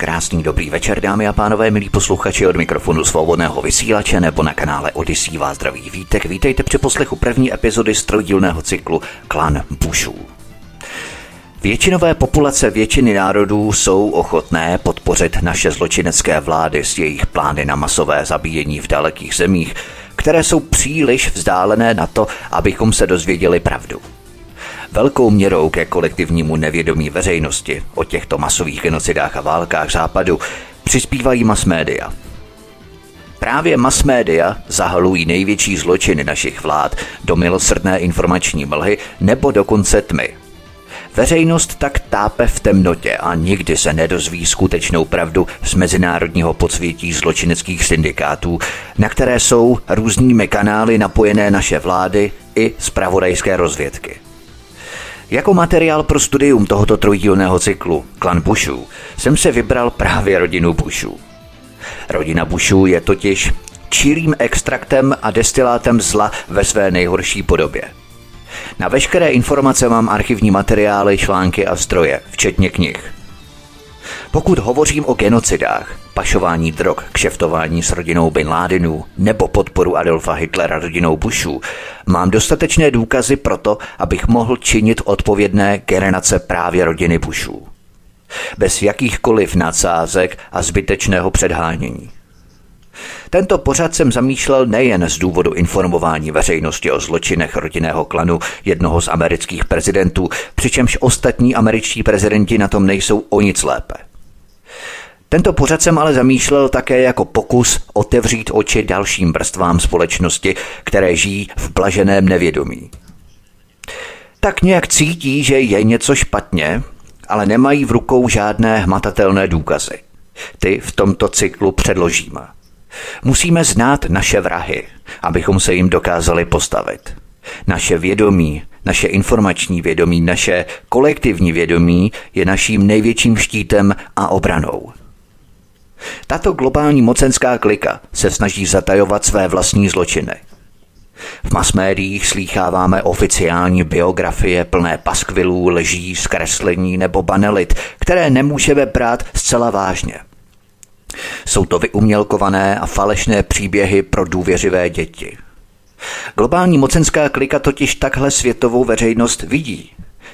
Krásný dobrý večer, dámy a pánové, milí posluchači od mikrofonu svobodného vysílače nebo na kanále Odisí vás zdraví vítek. Vítejte při poslechu první epizody strojdílného cyklu Klan Bushů. Většinové populace většiny národů jsou ochotné podpořit naše zločinecké vlády s jejich plány na masové zabíjení v dalekých zemích, které jsou příliš vzdálené na to, abychom se dozvěděli pravdu. Velkou měrou ke kolektivnímu nevědomí veřejnosti o těchto masových genocidách a válkách západu přispívají mass média. Právě mass média zahalují největší zločiny našich vlád do milosrdné informační mlhy nebo dokonce tmy. Veřejnost tak tápe v temnotě a nikdy se nedozví skutečnou pravdu z mezinárodního podsvětí zločineckých syndikátů, na které jsou různými kanály napojené naše vlády i zpravodajské rozvědky. Jako materiál pro studium tohoto trojdílného cyklu Klan Bushů jsem se vybral právě rodinu Bushů. Rodina Bushů je totiž čirým extraktem a destilátem zla ve své nejhorší podobě. Na veškeré informace mám archivní materiály, články a zdroje, včetně knih. Pokud hovořím o genocidách, pašování drog, kšeftování s rodinou Bin Ládinů nebo podporu Adolfa Hitlera rodinou Bushů, mám dostatečné důkazy pro to, abych mohl činit odpovědné generace právě rodiny Bushů. Bez jakýchkoliv nadsázek a zbytečného předhánění. Tento pořad jsem zamýšlel nejen z důvodu informování veřejnosti o zločinech rodinného klanu jednoho z amerických prezidentů, přičemž ostatní američtí prezidenti na tom nejsou o nic lépe. Tento pořad jsem ale zamýšlel také jako pokus otevřít oči dalším vrstvám společnosti, které žijí v blaženém nevědomí. Tak nějak cítí, že je něco špatně, ale nemají v rukou žádné hmatatelné důkazy. Ty v tomto cyklu předložíme. Musíme znát naše vrahy, abychom se jim dokázali postavit. Naše vědomí, naše informační vědomí, naše kolektivní vědomí je naším největším štítem a obranou. Tato globální mocenská klika se snaží zatajovat své vlastní zločiny. V masmédiích slýcháváme oficiální biografie plné paskvilů, lží, zkreslení nebo banelit, které nemůžeme brát zcela vážně. Jsou to vyumělkované a falešné příběhy pro důvěřivé děti. Globální mocenská klika totiž takhle světovou veřejnost vidí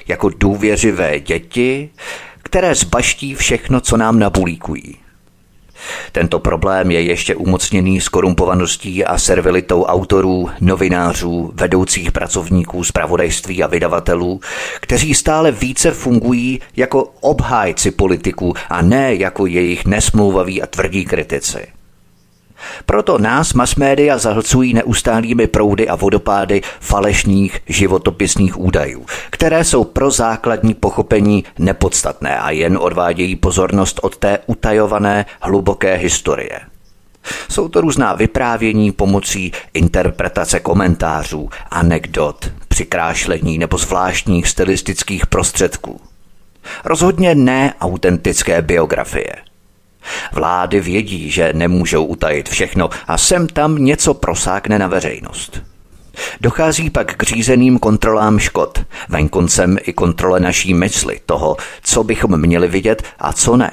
jako důvěřivé děti, které zbaští všechno, co nám nabulíkují. Tento problém je ještě umocněný korumpovaností a servilitou autorů, novinářů, vedoucích pracovníků zpravodajství a vydavatelů, kteří stále více fungují jako obhájci politiků a ne jako jejich nesmlouvaví a tvrdí kritici. Proto nás masmédia zahlcují neustálými proudy a vodopády falešných životopisných údajů, které jsou pro základní pochopení nepodstatné a jen odvádějí pozornost od té utajované hluboké historie. Jsou to různá vyprávění pomocí interpretace komentářů, anekdot, přikrášlení nebo zvláštních stylistických prostředků. Rozhodně ne autentické biografie – Vlády vědí, že nemůžou utajit všechno a sem tam něco prosákne na veřejnost. Dochází pak k řízeným kontrolám škod, venkoncem i kontrole naší mysli, toho, co bychom měli vidět a co ne.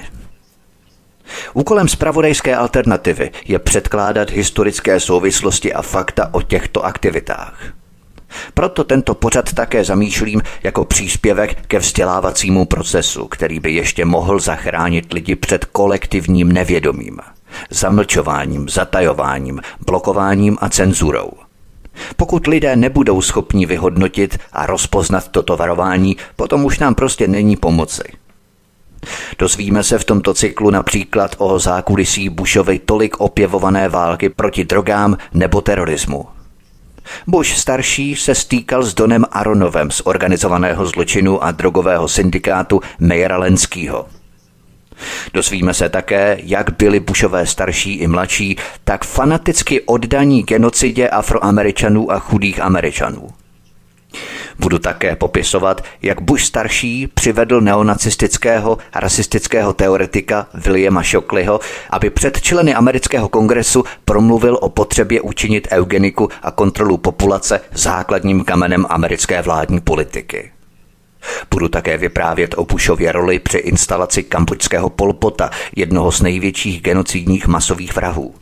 Úkolem zpravodajské alternativy je předkládat historické souvislosti a fakta o těchto aktivitách. Proto tento pořad také zamýšlím jako příspěvek ke vzdělávacímu procesu, který by ještě mohl zachránit lidi před kolektivním nevědomím, zamlčováním, zatajováním, blokováním a cenzurou. Pokud lidé nebudou schopni vyhodnotit a rozpoznat toto varování, potom už nám prostě není pomoci. Dozvíme se v tomto cyklu například o zákulisí Bushovy tolik opěvované války proti drogám nebo terorismu. Bush starší se stýkal s Donem Aronovem z organizovaného zločinu a drogového syndikátu Mejera Lenskýho. Dozvíme se také, jak byli Bushové starší i mladší tak fanaticky oddaní genocidě afroameričanů a chudých američanů. Budu také popisovat, jak Bush starší přivedl neonacistického a rasistického teoretika Williama Shockleyho, aby před členy amerického kongresu promluvil o potřebě učinit eugeniku a kontrolu populace základním kamenem americké vládní politiky. Budu také vyprávět o Bushově roli při instalaci kambočského polpota, jednoho z největších genocidních masových vrahů.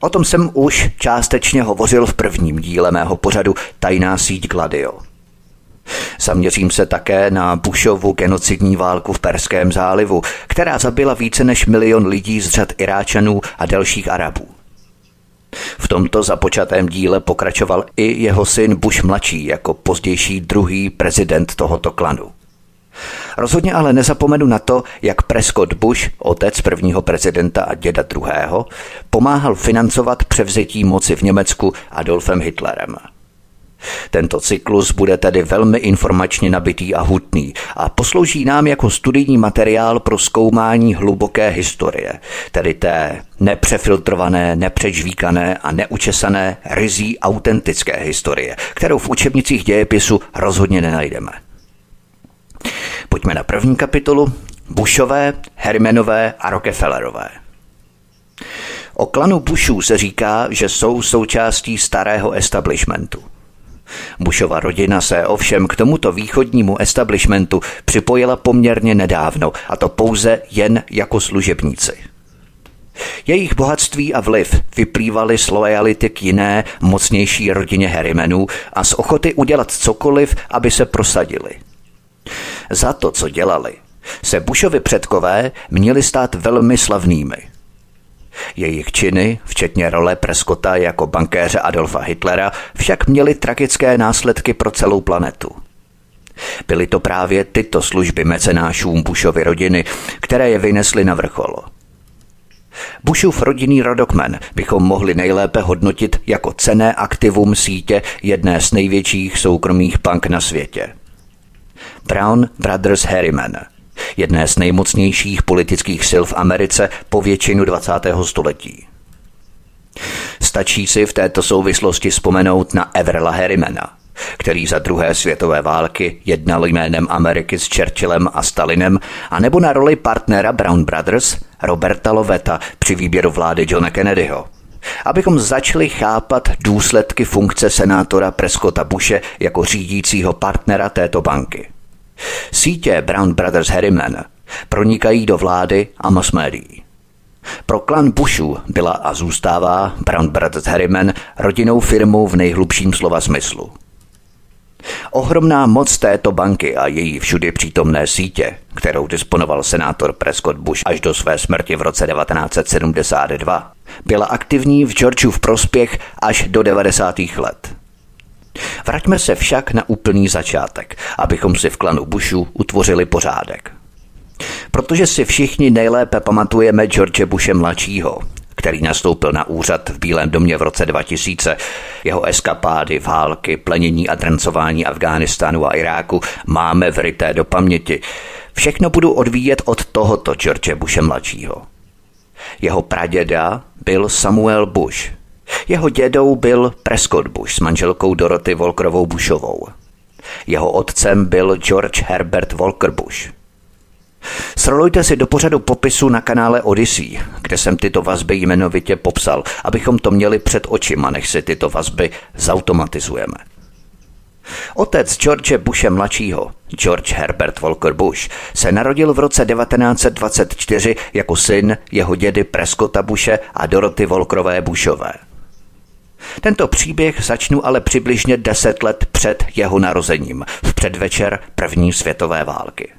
O tom jsem už částečně hovořil v prvním díle mého pořadu Tajná síť Gladio. Zaměřím se také na Bushovu genocidní válku v Perském zálivu, která zabila více než milion lidí z řad Iráčanů a dalších Arabů. V tomto započatém díle pokračoval i jeho syn Bush mladší jako pozdější druhý prezident tohoto klanu. Rozhodně ale nezapomenu na to, jak Prescott Bush, otec prvního prezidenta a děda druhého, pomáhal financovat převzetí moci v Německu Adolfem Hitlerem. Tento cyklus bude tedy velmi informačně nabitý a hutný a poslouží nám jako studijní materiál pro zkoumání hluboké historie, tedy té nepřefiltrované, nepřežvíkané a neučesané rizí autentické historie, kterou v učebnicích dějepisu rozhodně nenajdeme. Pojďme na první kapitolu Bushové, Hermenové a Rockefellerové. O klanu Bushů se říká, že jsou součástí starého establishmentu – Bushova rodina se ovšem k tomuto východnímu establishmentu připojila poměrně nedávno, a to pouze jen jako služebníci. Jejich bohatství a vliv vyplývaly z lojality k jiné, mocnější rodině Harrimanů a z ochoty udělat cokoliv, aby se prosadili. Za to, co dělali, se Bushovi předkové měli stát velmi slavnými – jejich činy, včetně role Prescota jako bankéře Adolfa Hitlera, však měly tragické následky pro celou planetu. Byly to právě tyto služby mecenášům Bushovy rodiny, které je vynesly na vrchol. Bushův rodinný rodokmen bychom mohli nejlépe hodnotit jako cené aktivum sítě jedné z největších soukromých bank na světě. Brown Brothers Harriman – jedné z nejmocnějších politických sil v Americe po většinu 20. století. Stačí si v této souvislosti vzpomenout na Everla Harrimana, který za druhé světové války jednal jménem Ameriky s Churchillem a Stalinem, a nebo na roli partnera Brown Brothers Roberta Loveta při výběru vlády Johna Kennedyho. Abychom začali chápat důsledky funkce senátora Prescotta Bushe jako řídícího partnera této banky. Sítě Brown Brothers Harriman pronikají do vlády a mass médií. Pro klan Bushů byla a zůstává Brown Brothers Harriman rodinou firmou v nejhlubším slova smyslu. Ohromná moc této banky a její všudy přítomné sítě, kterou disponoval senátor Prescott Bush až do své smrti v roce 1972, byla aktivní v Georgeu v prospěch až do 90. let. Vraťme se však na úplný začátek, abychom si v klanu Bushu utvořili pořádek. Protože si všichni nejlépe pamatujeme George Bushe mladšího, který nastoupil na úřad v Bílém domě v roce 2000. Jeho eskapády, války, plenění a drancování Afghánistánu a Iráku máme vryté do paměti. Všechno budu odvíjet od tohoto George Bushe mladšího. Jeho praděda byl Samuel Bush, jeho dědou byl Prescott Bush s manželkou Doroty Volkerovou Bushovou. Jeho otcem byl George Herbert Volker Bush. Srolujte si do pořadu popisu na kanále Odyssey, kde jsem tyto vazby jmenovitě popsal, abychom to měli před očima, než si tyto vazby zautomatizujeme. Otec George Bushe mladšího, George Herbert Volker Bush, se narodil v roce 1924 jako syn jeho dědy Prescotta Bushe a Doroty Volkerové Bushové. Tento příběh začnu ale přibližně deset let před jeho narozením, v předvečer první světové války.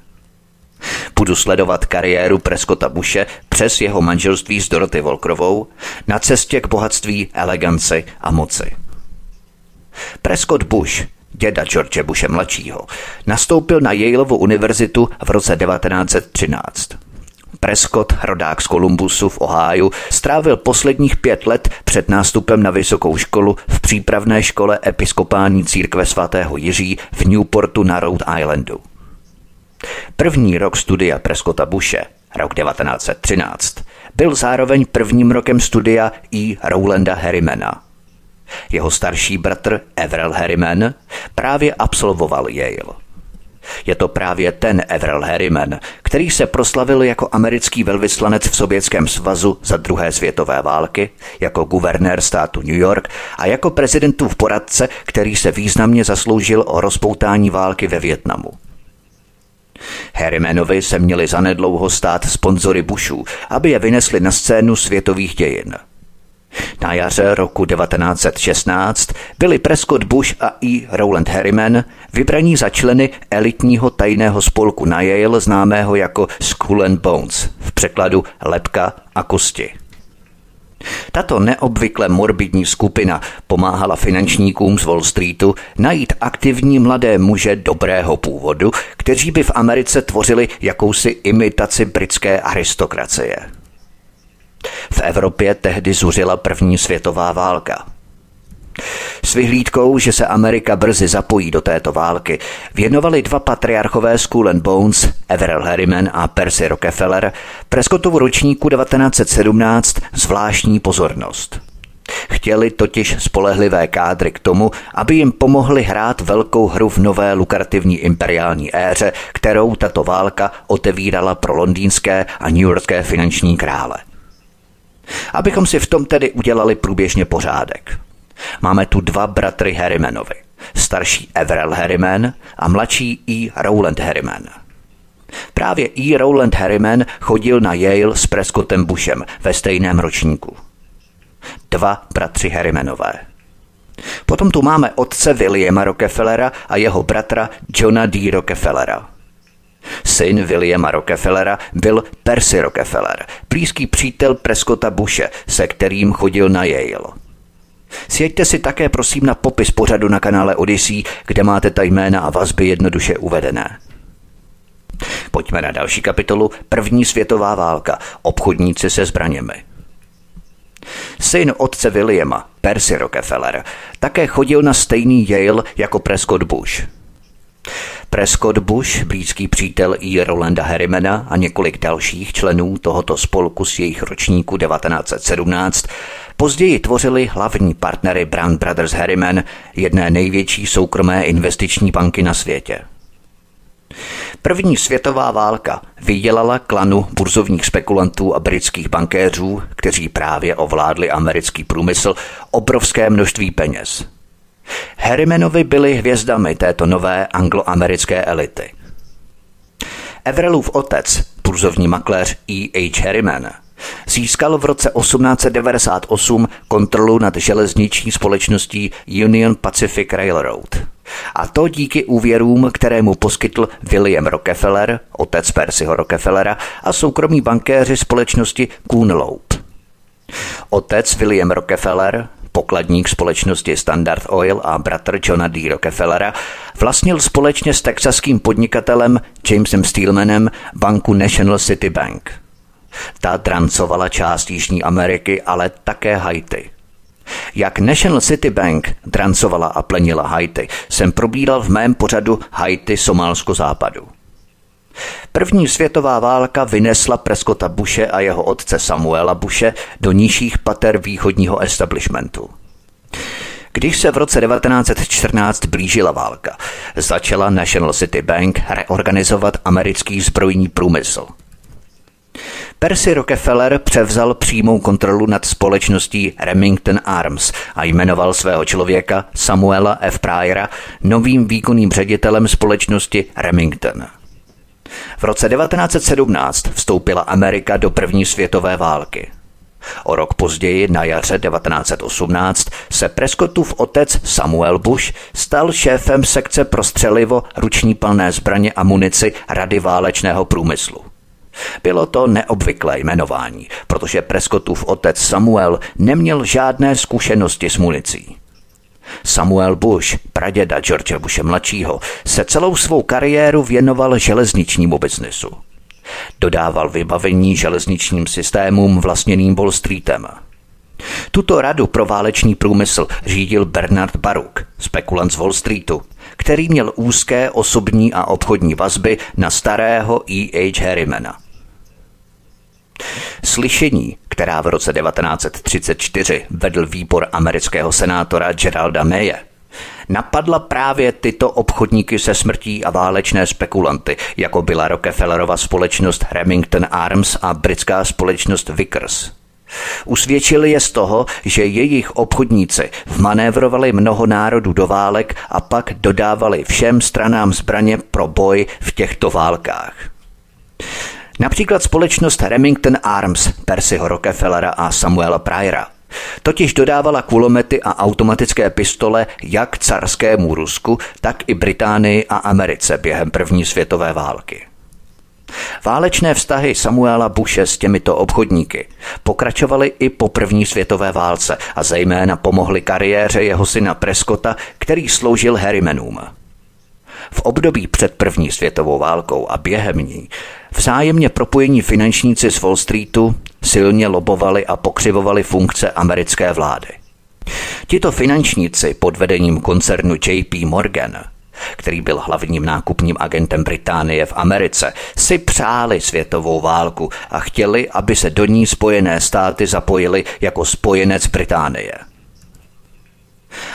Budu sledovat kariéru Preskota Bushe přes jeho manželství s Doroty Volkrovou na cestě k bohatství, eleganci a moci. Prescott Bush, děda George Bushe mladšího, nastoupil na Yaleovu univerzitu v roce 1913. Prescott, rodák z Kolumbusu v Ohiu, strávil posledních pět let před nástupem na vysokou školu v přípravné škole episkopální církve svatého Jiří v Newportu na Rhode Islandu. První rok studia Prescotta Bushe, rok 1913, byl zároveň prvním rokem studia i Rowlanda Harrimana. Jeho starší bratr Everell Harriman právě absolvoval Yale. Je to právě ten Everell Harriman, který se proslavil jako americký velvyslanec v Sovětském svazu za druhé světové války, jako guvernér státu New York a jako prezidentův poradce, který se významně zasloužil o rozpoutání války ve Větnamu. Harrimanovi se měli zanedlouho stát sponzory Bushů, aby je vynesli na scénu světových dějin – na jaře roku 1916 byli Prescott Bush a E. Rowland Harriman vybraní za členy elitního tajného spolku na Yale známého jako Skull and Bones, v překladu lepka a kosti. Tato neobvykle morbidní skupina pomáhala finančníkům z Wall Streetu najít aktivní mladé muže dobrého původu, kteří by v Americe tvořili jakousi imitaci britské aristokracie. V Evropě tehdy zuřila první světová válka. S vyhlídkou, že se Amerika brzy zapojí do této války, věnovali dva patriarchové School and Bones, Everell Harriman a Percy Rockefeller, Prescottovu ročníku 1917 zvláštní pozornost. Chtěli totiž spolehlivé kádry k tomu, aby jim pomohli hrát velkou hru v nové lukrativní imperiální éře, kterou tato válka otevírala pro londýnské a newyorské finanční krále. Abychom si v tom tedy udělali průběžně pořádek. Máme tu dva bratry Harrimanovi. Starší Everell Harriman a mladší E. Rowland Harriman. Právě E. Rowland Harriman chodil na Yale s Prescottem Bushem ve stejném ročníku. Dva bratři Harrimanové. Potom tu máme otce Williama Rockefellera a jeho bratra Johna D. Rockefellera – Syn Williama Rockefellera byl Percy Rockefeller, blízký přítel Prescotta Bushe, se kterým chodil na Yale. Sjeďte si také prosím na popis pořadu na kanále Odyssey, kde máte ta jména a vazby jednoduše uvedené. Pojďme na další kapitolu První světová válka. Obchodníci se zbraněmi. Syn otce Williama, Percy Rockefeller, také chodil na stejný Yale jako Prescott Bush – Prescott Bush, blízký přítel i Rolanda Harrimana a několik dalších členů tohoto spolku z jejich ročníku 1917 později tvořili hlavní partnery Brand Brothers Harriman, jedné největší soukromé investiční banky na světě. První světová válka vydělala klanu burzovních spekulantů a britských bankéřů, kteří právě ovládli americký průmysl, obrovské množství peněz – Harrimanovi byli hvězdami této nové angloamerické elity. Everellův otec, burzovní makléř E. H. Harriman, získal v roce 1898 kontrolu nad železniční společností Union Pacific Railroad. A to díky úvěrům, které mu poskytl William Rockefeller, otec Percyho Rockefellera a soukromí bankéři společnosti Kuhn. Otec William Rockefeller pokladník společnosti Standard Oil a bratr Johna D. Rockefellera, vlastnil společně s texaským podnikatelem Jamesem Steelmanem banku National City Bank. Ta drancovala část Jižní Ameriky, ale také Haiti. Jak National City Bank drancovala a plenila Haiti, jsem probíral v mém pořadu Haiti Somálsko-západu. První světová válka vynesla Prescota Bushe a jeho otce Samuela Bushe do nižších pater východního establishmentu. Když se v roce 1914 blížila válka, začala National City Bank reorganizovat americký zbrojní průmysl. Percy Rockefeller převzal přímou kontrolu nad společností Remington Arms a jmenoval svého člověka Samuela F. Pryera novým výkonným ředitelem společnosti Remington – v roce 1917 vstoupila Amerika do první světové války. O rok později, na jaře 1918, se Prescottův otec Samuel Bush stal šéfem sekce pro střelivo, ruční palné zbraně a munici Rady válečného průmyslu. Bylo to neobvyklé jmenování, protože Prescottův otec Samuel neměl žádné zkušenosti s municí. Samuel Bush, praděda George Bushe mladšího, se celou svou kariéru věnoval železničnímu biznesu. Dodával vybavení železničním systémům vlastněným Wall Streetem. Tuto radu pro válečný průmysl řídil Bernard Baruch, spekulant z Wall Streetu, který měl úzké osobní a obchodní vazby na starého E.H. Harrimana. Slyšení, která v roce 1934 vedl výbor amerického senátora Geralda Maye, napadla právě tyto obchodníky se smrtí a válečné spekulanty, jako byla Rockefellerova společnost Remington Arms a britská společnost Vickers. Usvědčili je z toho, že jejich obchodníci vmanévrovali mnoho národů do válek a pak dodávali všem stranám zbraně pro boj v těchto válkách. Například společnost Remington Arms Percyho Rockefellera a Samuela Pryera – Totiž dodávala kulomety a automatické pistole jak carskému Rusku, tak i Británii a Americe během první světové války. Válečné vztahy Samuela Bushe s těmito obchodníky pokračovaly i po první světové válce a zejména pomohly kariéře jeho syna Prescotta, který sloužil Harrimanům. V období před první světovou válkou a během ní vzájemně propojení finančníci z Wall Streetu silně lobovali a pokřivovali funkce americké vlády. Tito finančníci pod vedením koncernu JP Morgan který byl hlavním nákupním agentem Británie v Americe, si přáli světovou válku a chtěli, aby se do ní Spojené státy zapojili jako spojenec Británie.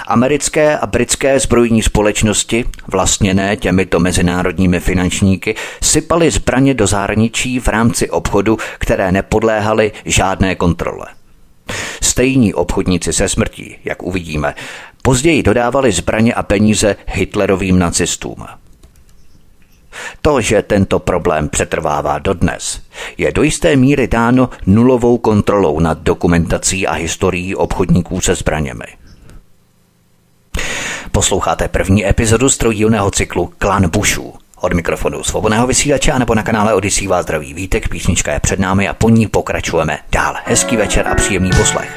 Americké a britské zbrojní společnosti, vlastněné těmito mezinárodními finančníky, sypaly zbraně do zahraničí v rámci obchodu, které nepodléhaly žádné kontrole. Stejní obchodníci se smrtí, jak uvidíme, později dodávali zbraně a peníze Hitlerovým nacistům. To, že tento problém přetrvává dodnes, je do jisté míry dáno nulovou kontrolou nad dokumentací a historií obchodníků se zbraněmi. Posloucháte první epizodu z trojdílného cyklu Klan Bushů. Od mikrofonu svobodného vysílače nebo na kanále Odisí vás zdraví vítek, písnička je před námi a po ní pokračujeme dál. Hezký večer a příjemný poslech.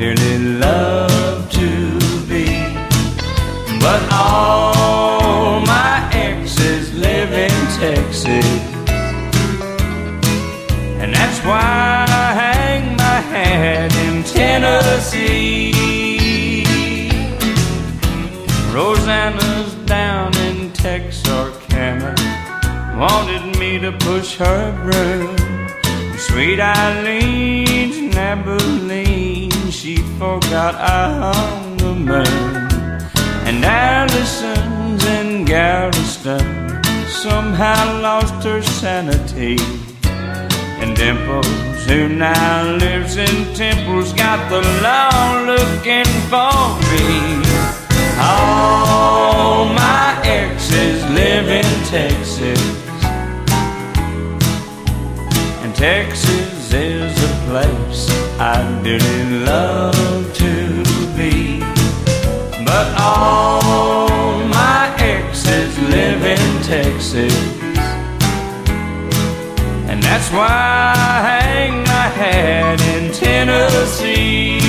Dearly love to be. But all my exes live in Texas, and that's why I hang my hat in Tennessee. Rosanna's down in Texarkana, wanted me to push her broom. Sweet Eileen's in Abilene she forgot I hung the moon. And Allison's in Galveston somehow lost her sanity. And Dimples, who now lives in Temple's got the law looking for me. All my exes live in Texas. Texas is a place I dearly love to be. But all my exes live in Texas. And that's why I hang my hat in Tennessee.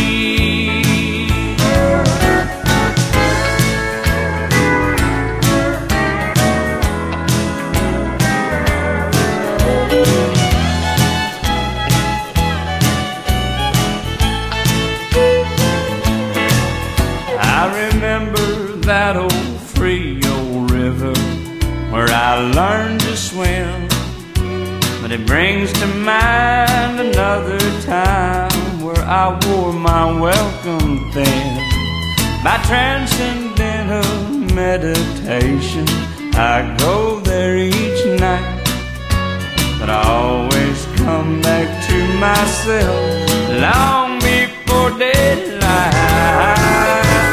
But it brings to mind another time where I wore my welcome thin. By transcendental meditation, I go there each night. But I always come back to myself long before daylight.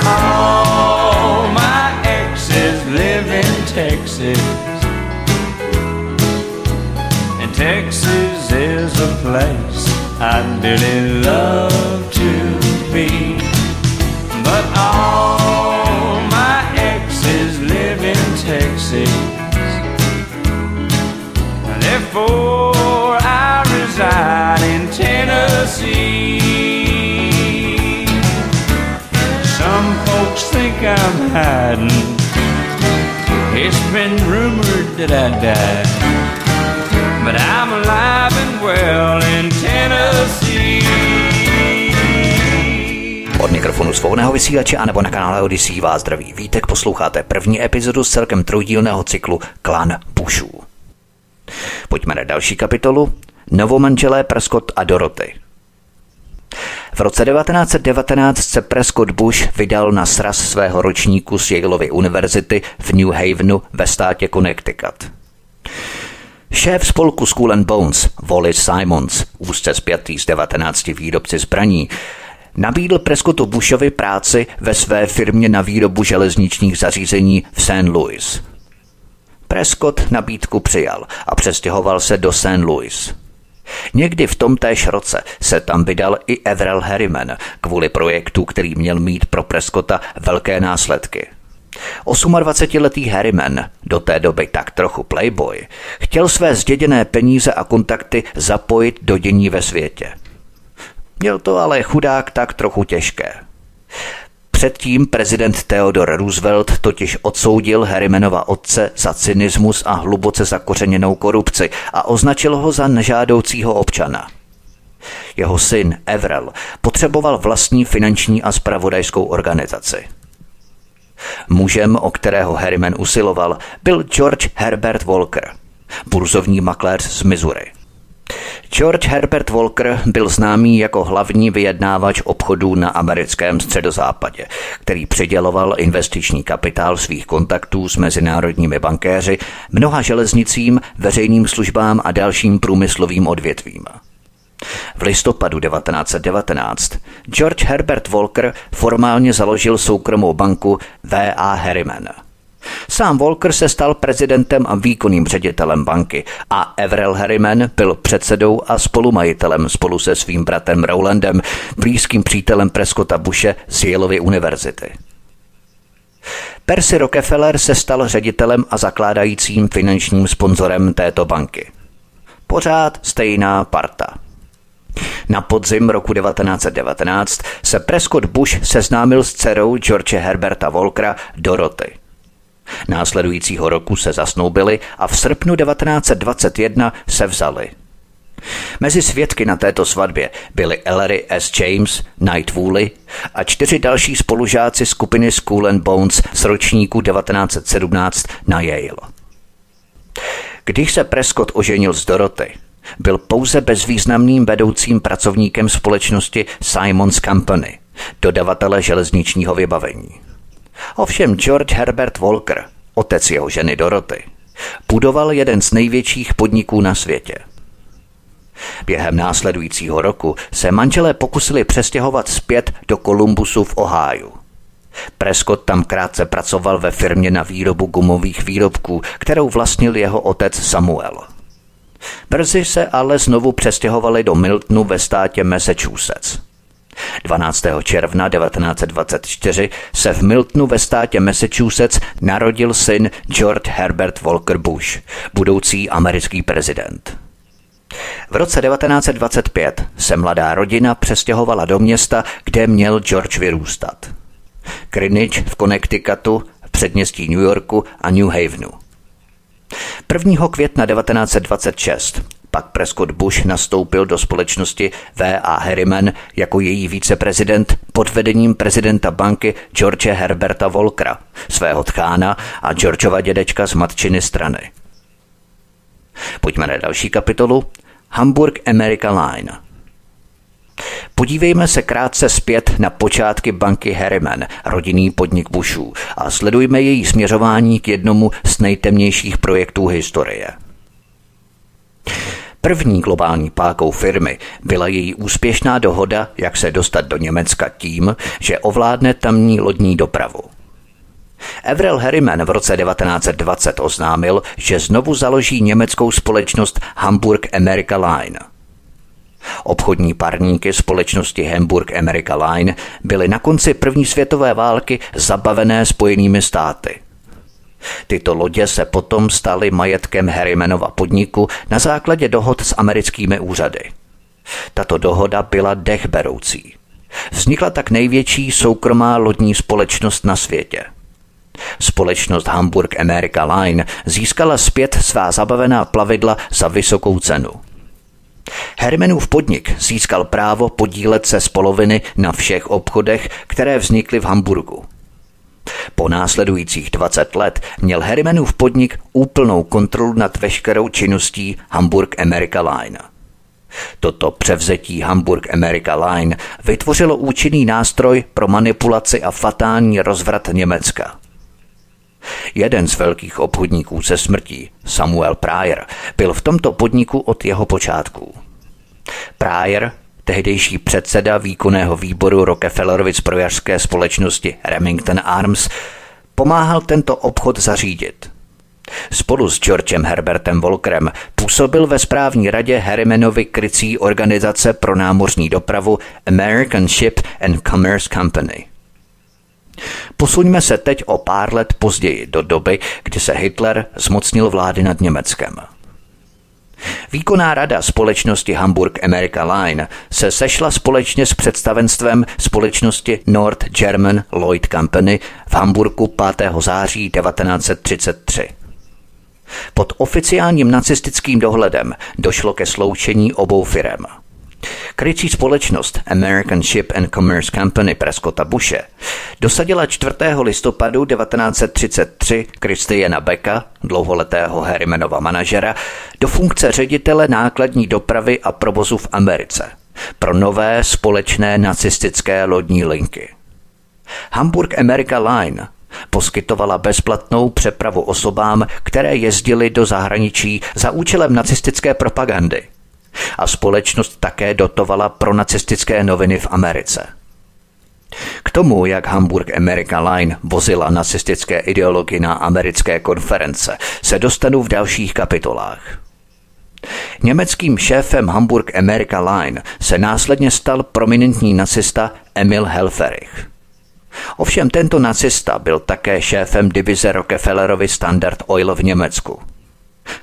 All my exes live in Texas Texas is a place I'd dearly love to be. But all my exes live in Texas. Therefore, I reside in Tennessee. Some folks think I'm hiding. It's been rumored that I died. Mikrofonu svobodného vysílače a nebo na kanále Odyssey vás zdraví vítek posloucháte první epizodu z celkem trojdílného cyklu Klan Bushů. Pojďme na další kapitolu. Novomanželé Prescott a Doroty. V roce 1919 se Prescott Bush vydal na sraz svého ročníku z Yaleovy univerzity v New Havenu ve státě Connecticut. Šéf spolku School and Bones, Wallace Simons, úzce zpětý z 19 výrobci zbraní, nabídl Prescottu Bushovi práci ve své firmě na výrobu železničních zařízení v St. Louis. Prescott nabídku přijal a přestěhoval se do St. Louis. Někdy v tom též roce se tam vydal i Everell Harriman kvůli projektu, který měl mít pro Prescotta velké následky – 28-letý Harriman, do té doby tak trochu playboy, chtěl své zděděné peníze a kontakty zapojit do dění ve světě. Měl to ale chudák tak trochu těžké. Předtím prezident Theodore Roosevelt totiž odsoudil Harrimanova otce za cynismus a hluboce zakořeněnou korupci a označil ho za nežádoucího občana. Jeho syn Everell potřeboval vlastní finanční a spravodajskou organizaci – Mužem, o kterého Harriman usiloval, byl George Herbert Walker, burzovní makléř z Missouri. George Herbert Walker byl známý jako hlavní vyjednávač obchodů na americkém středozápadě, který přiděloval investiční kapitál svých kontaktů s mezinárodními bankéři, mnoha železnicím, veřejným službám a dalším průmyslovým odvětvím. V listopadu 1919 George Herbert Walker formálně založil soukromou banku V.A. Harriman. Sám Walker se stal prezidentem a výkonným ředitelem banky a Everell Harriman byl předsedou a spolumajitelem spolu se svým bratrem Rowlandem, blízkým přítelem Prescotta Bushe z Yaleovy univerzity. Percy Rockefeller se stal ředitelem a zakládajícím finančním sponzorem této banky. Pořád stejná parta – na podzim roku 1919 se Prescott Bush seznámil s dcerou George Herberta Volkera Doroty. Následujícího roku se zasnoubili a v srpnu 1921 se vzali. Mezi svědky na této svatbě byli Ellery S. James, Knight Woolley a čtyři další spolužáci skupiny School and Bones z ročníku 1917 na Yale. Když se Prescott oženil s Doroty, byl pouze bezvýznamným vedoucím pracovníkem společnosti Simons Company, dodavatele železničního vybavení. Ovšem George Herbert Walker, otec jeho ženy Doroty, budoval jeden z největších podniků na světě. Během následujícího roku se manželé pokusili přestěhovat zpět do Kolumbusu v Oháju. Prescott tam krátce pracoval ve firmě na výrobu gumových výrobků, kterou vlastnil jeho otec Samuel – Brzy se ale znovu přestěhovali do Miltonu ve státě Massachusetts. 12. června 1924 se v Miltonu ve státě Massachusetts narodil syn George Herbert Walker Bush, budoucí americký prezident. V roce 1925 se mladá rodina přestěhovala do města, kde měl George vyrůstat. Greenwich v Connecticutu, předměstí New Yorku a New Havenu. 1. května 1926 pak Prescott Bush nastoupil do společnosti V.A. Harriman jako její viceprezident pod vedením prezidenta banky George Herberta Volkera, svého tchána a Georgeova dědečka z matčiny strany. Pojďme na další kapitolu. Hamburg America Line – Podívejme se krátce zpět na počátky banky Harriman, rodinný podnik Bushů, a sledujme její směřování k jednomu z nejtemnějších projektů historie. První globální pákou firmy byla její úspěšná dohoda, jak se dostat do Německa tím, že ovládne tamní lodní dopravu. Avril Harriman v roce 1920 oznámil, že znovu založí německou společnost Hamburg America Line. Obchodní parníky společnosti Hamburg America Line byly na konci první světové války zabavené spojenými státy. Tyto lodě se potom staly majetkem Harrimanova podniku na základě dohod s americkými úřady. Tato dohoda byla dechberoucí. Vznikla tak největší soukromá lodní společnost na světě – Společnost Hamburg America Line získala zpět svá zabavená plavidla za vysokou cenu. Hermenův podnik získal právo podílet se z poloviny na všech obchodech, které vznikly v Hamburgu. Po následujících 20 let měl Hermenův podnik úplnou kontrolu nad veškerou činností Hamburg America Line. Toto převzetí Hamburg America Line vytvořilo účinný nástroj pro manipulaci a fatální rozvrat Německa – Jeden z velkých obchodníků se smrtí, Samuel Pryor, byl v tomto podniku od jeho počátků. Pryor, tehdejší předseda výkonného výboru Rockefellerovy zbrojařské společnosti Remington Arms, pomáhal tento obchod zařídit. Spolu s Georgem Herbertem Volkerem působil ve správní radě Harrimanovy krycí organizace pro námořní dopravu American Ship and Commerce Company – Posuňme se teď o pár let později do doby, kdy se Hitler zmocnil vlády nad Německem. Výkonná rada společnosti Hamburg America Line se sešla společně s představenstvem společnosti North German Lloyd Company v Hamburgu 5. září 1933. Pod oficiálním nacistickým dohledem došlo ke sloučení obou firem – Krycí společnost American Ship and Commerce Company Prescotta Bushe dosadila 4. listopadu 1933 Kristiana Becka, dlouholetého Harrimanova manažera, do funkce ředitele nákladní dopravy a provozu v Americe pro nové společné nacistické lodní linky. Hamburg America Line poskytovala bezplatnou přepravu osobám, které jezdily do zahraničí za účelem nacistické propagandy – a společnost také dotovala pro nacistické noviny v Americe. K tomu, jak Hamburg America Line vozila nacistické ideology na americké konference, se dostanu v dalších kapitolách. Německým šéfem Hamburg America Line se následně stal prominentní nacista Emil Helferich. Ovšem tento nacista byl také šéfem divize Rockefellerovi Standard Oil v Německu –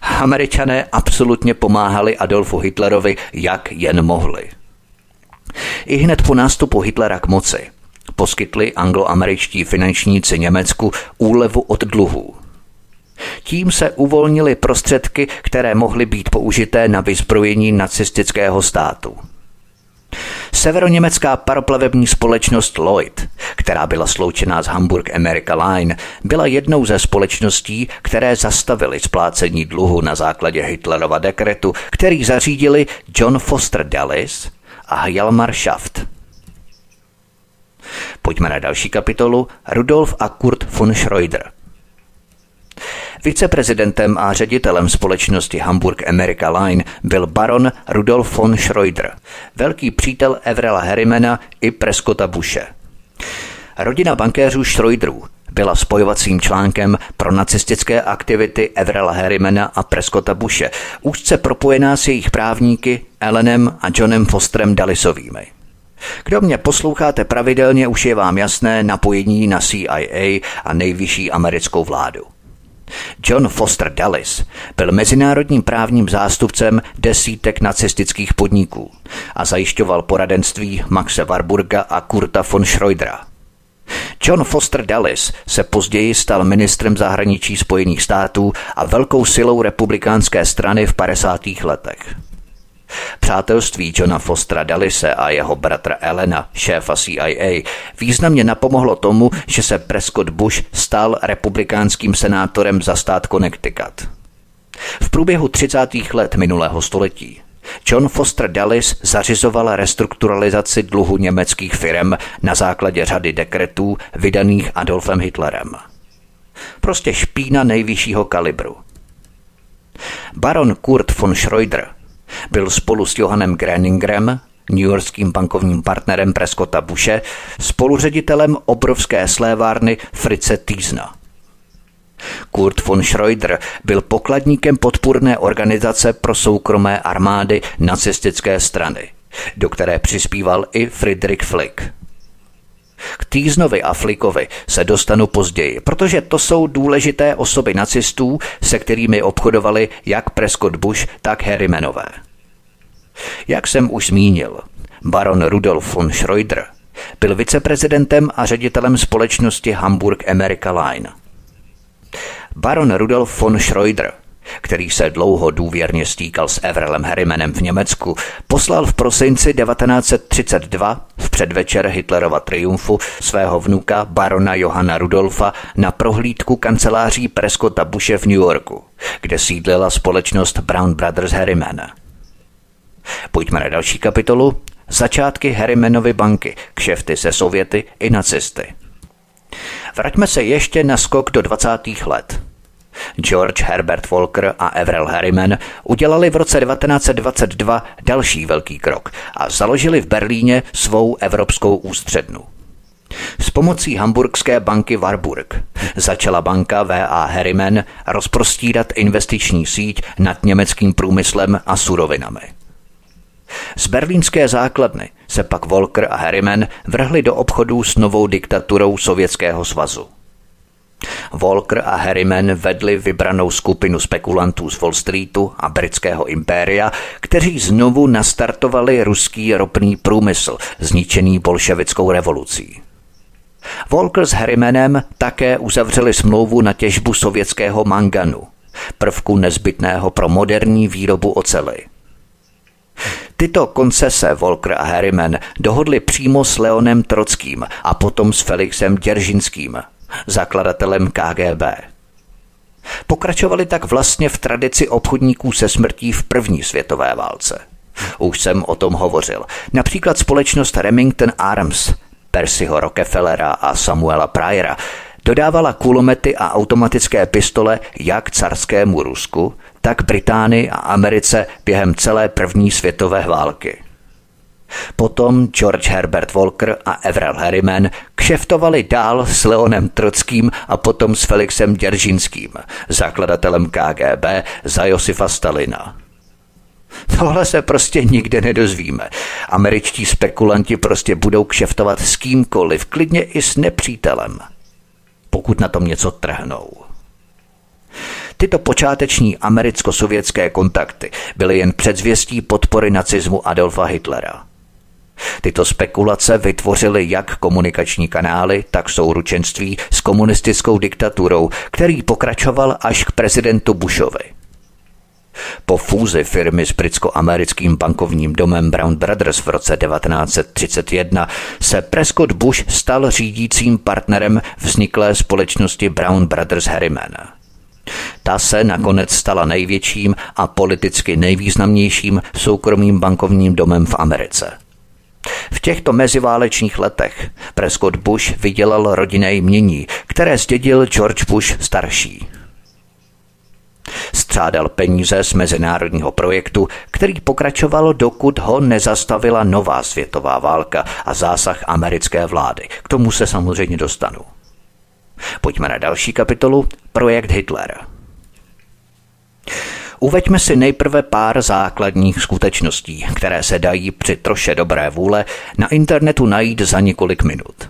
Američané absolutně pomáhali Adolfu Hitlerovi, jak jen mohli. I hned po nástupu Hitlera k moci poskytli angloameričtí finančníci Německu úlevu od dluhů. Tím se uvolnily prostředky, které mohly být použité na vyzbrojení nacistického státu. Severoněmecká paroplavební společnost Lloyd, která byla sloučená s Hamburg America Line, byla jednou ze společností, které zastavily splácení dluhu na základě Hitlerova dekretu, který zařídili John Foster Dulles a Hjalmar Schaft. Pojďme na další kapitolu Rudolf a Kurt von Schreuder. Viceprezidentem a ředitelem společnosti Hamburg America Line byl baron Rudolf von Schreuder, velký přítel Evrela Harrimana i Prescotta Bushe. Rodina bankéřů Schreuderů byla spojovacím článkem pro nacistické aktivity Evrela Harrimana a Prescotta Bushe, úzce propojená s jejich právníky Ellenem a Johnem Fosterem Dallisovými. Kdo mě posloucháte pravidelně, už je vám jasné napojení na CIA a nejvyšší americkou vládu. John Foster Dulles byl mezinárodním právním zástupcem desítek nacistických podniků a zajišťoval poradenství Maxe Warburga a Kurta von Schreudera. John Foster Dulles se později stal ministrem zahraničí Spojených států a velkou silou republikánské strany v 50. letech. Přátelství Johna Fostera Dallise a jeho bratra Elena, šéfa CIA, významně napomohlo tomu, že se Prescott Bush stal republikánským senátorem za stát Connecticut. V průběhu 30. let minulého století John Foster Dulles zařizoval restrukturalizaci dluhu německých firm na základě řady dekretů vydaných Adolfem Hitlerem. Prostě špína nejvyššího kalibru. Baron Kurt von Schreuder byl spolu s Johannem Greningrem, newyorským bankovním partnerem Prescotta Bushe, spoluředitelem obrovské slévárny Fritze Týzna. Kurt von Schroeder byl pokladníkem podpůrné organizace pro soukromé armády nacistické strany, do které přispíval i Friedrich Flick. K Týznovi a Flickovi se dostanu později, protože to jsou důležité osoby nacistů, se kterými obchodovali jak Prescott Bush, tak Harrimanové. Jak jsem už zmínil, baron Rudolf von Schroeder byl viceprezidentem a ředitelem společnosti Hamburg America Line. Baron Rudolf von Schroeder – který se dlouho důvěrně stýkal s Everelem Harrimanem v Německu, poslal v prosinci 1932 v předvečer Hitlerova triumfu svého vnuka barona Johana Rudolfa na prohlídku kanceláří Prescotta Bushe v New Yorku, kde sídlila společnost Brown Brothers Harriman. Pojďme na další kapitolu. Začátky Harrimanovy banky, kšefty se Sověty i nacisty. Vraťme se ještě na skok do 20. let. George Herbert Walker a Everell Harriman udělali v roce 1922 další velký krok a založili v Berlíně svou evropskou ústřednu. S pomocí hamburgské banky Warburg začala banka V.A. Harriman rozprostírat investiční síť nad německým průmyslem a surovinami. Z berlínské základny se pak Volker a Harriman vrhli do obchodů s novou diktaturou Sovětského svazu. Volker a Harriman vedli vybranou skupinu spekulantů z Wall Streetu a britského impéria, kteří znovu nastartovali ruský ropný průmysl, zničený bolševickou revolucí. Volker s Harrimanem také uzavřeli smlouvu na těžbu sovětského manganu, prvku nezbytného pro moderní výrobu ocely. Tyto koncese Volker a Harriman dohodli přímo s Leonem Trockým a potom s Felixem Děržinským – zakladatelem KGB. Pokračovali tak vlastně v tradici obchodníků se smrtí v první světové válce. Už jsem o tom hovořil. Například společnost Remington Arms, Percyho Rockefellera a Samuela Pryera dodávala kulomety a automatické pistole jak carskému Rusku, tak Británii a Americe během celé první světové války. Potom George Herbert Walker a Everell Harriman kšeftovali dál s Leonem Trockým a potom s Felixem Děržinským, zakladatelem KGB za Josifa Stalina. Tohle se prostě nikde nedozvíme. Američtí spekulanti prostě budou kšeftovat s kýmkoliv, klidně i s nepřítelem, pokud na tom něco trhnou. Tyto počáteční americko-sovětské kontakty byly jen předzvěstí podpory nacismu Adolfa Hitlera – Tyto spekulace vytvořily jak komunikační kanály, tak souručenství s komunistickou diktaturou, který pokračoval až k prezidentu Bushovi. Po fúzi firmy s britsko-americkým bankovním domem Brown Brothers v roce 1931 se Prescott Bush stal řídícím partnerem vzniklé společnosti Brown Brothers Harriman. Ta se nakonec stala největším a politicky nejvýznamnějším soukromým bankovním domem v Americe – v těchto meziválečných letech Prescott Bush vydělal rodinné jmění, které zdědil George Bush starší. Střádal peníze z mezinárodního projektu, který pokračoval, dokud ho nezastavila nová světová válka a zásah americké vlády. K tomu se samozřejmě dostanu. Pojďme na další kapitolu. Projekt Hitler. Uveďme si nejprve pár základních skutečností, které se dají při troše dobré vůle na internetu najít za několik minut.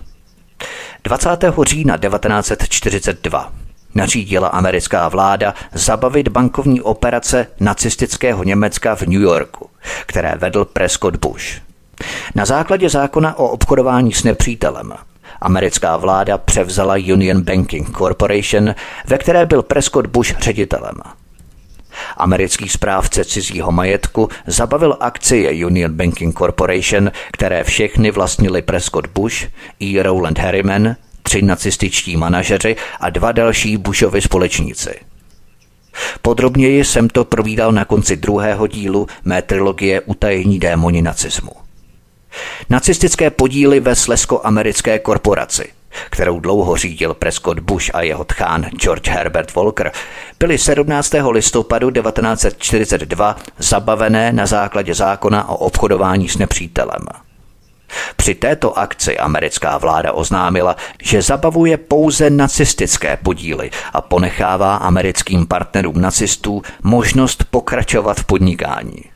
20. října 1942 nařídila americká vláda zabavit bankovní operace nacistického Německa v New Yorku, které vedl Prescott Bush. Na základě zákona o obchodování s nepřítelem americká vláda převzala Union Banking Corporation, ve které byl Prescott Bush ředitelem. Americký správce cizího majetku zabavil akcie Union Banking Corporation, které všechny vlastnili Prescott Bush, E. Rowland Harriman, tři nacističtí manažeři a dva další Bushovi společníci. Podrobněji jsem to provídal na konci druhého dílu mé trilogie Utajení démoni nacismu. Nacistické podíly ve Slesko-americké korporaci, kterou dlouho řídil Prescott Bush a jeho tchán George Herbert Walker, byly 17. listopadu 1942 zabavené na základě zákona o obchodování s nepřítelem. Při této akci americká vláda oznámila, že zabavuje pouze nacistické podíly a ponechává americkým partnerům nacistů možnost pokračovat v podnikání.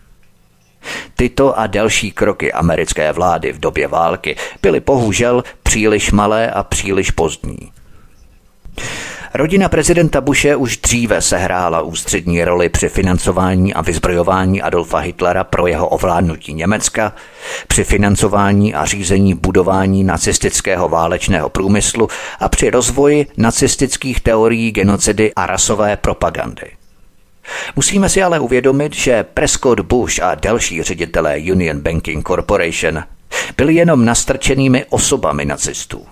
Tyto a další kroky americké vlády v době války byly bohužel příliš malé a příliš pozdní. Rodina prezidenta Bushe už dříve sehrála ústřední roli při financování a vyzbrojování Adolfa Hitlera pro jeho ovládnutí Německa, při financování a řízení budování nacistického válečného průmyslu a při rozvoji nacistických teorií genocidy a rasové propagandy. Musíme si ale uvědomit, že Prescott Bush a další ředitelé Union Banking Corporation byli jenom nastrčenými osobami nacistů.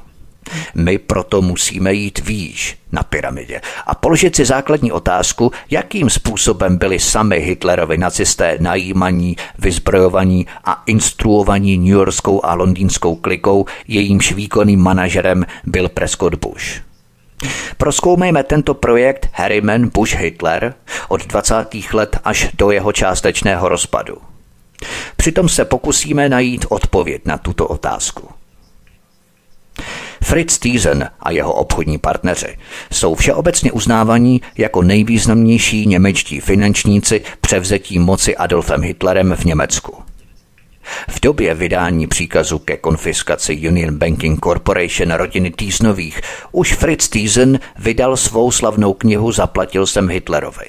My proto musíme jít výš na pyramidě a položit si základní otázku, jakým způsobem byli sami Hitlerovi nacisté najímaní, vyzbrojovaní a instruovaní New Yorkskou a londýnskou klikou, jejímž výkonným manažerem byl Prescott Bush. Proskoumejme tento projekt Harriman Bush Hitler od 20. let až do jeho částečného rozpadu. Přitom se pokusíme najít odpověď na tuto otázku. Fritz Thyssen a jeho obchodní partneři jsou všeobecně uznávaní jako nejvýznamnější němečtí finančníci převzetí moci Adolfem Hitlerem v Německu. V době vydání příkazu ke konfiskaci Union Banking Corporation rodiny Týznových už Fritz Thyssen vydal svou slavnou knihu Zaplatil jsem Hitlerovi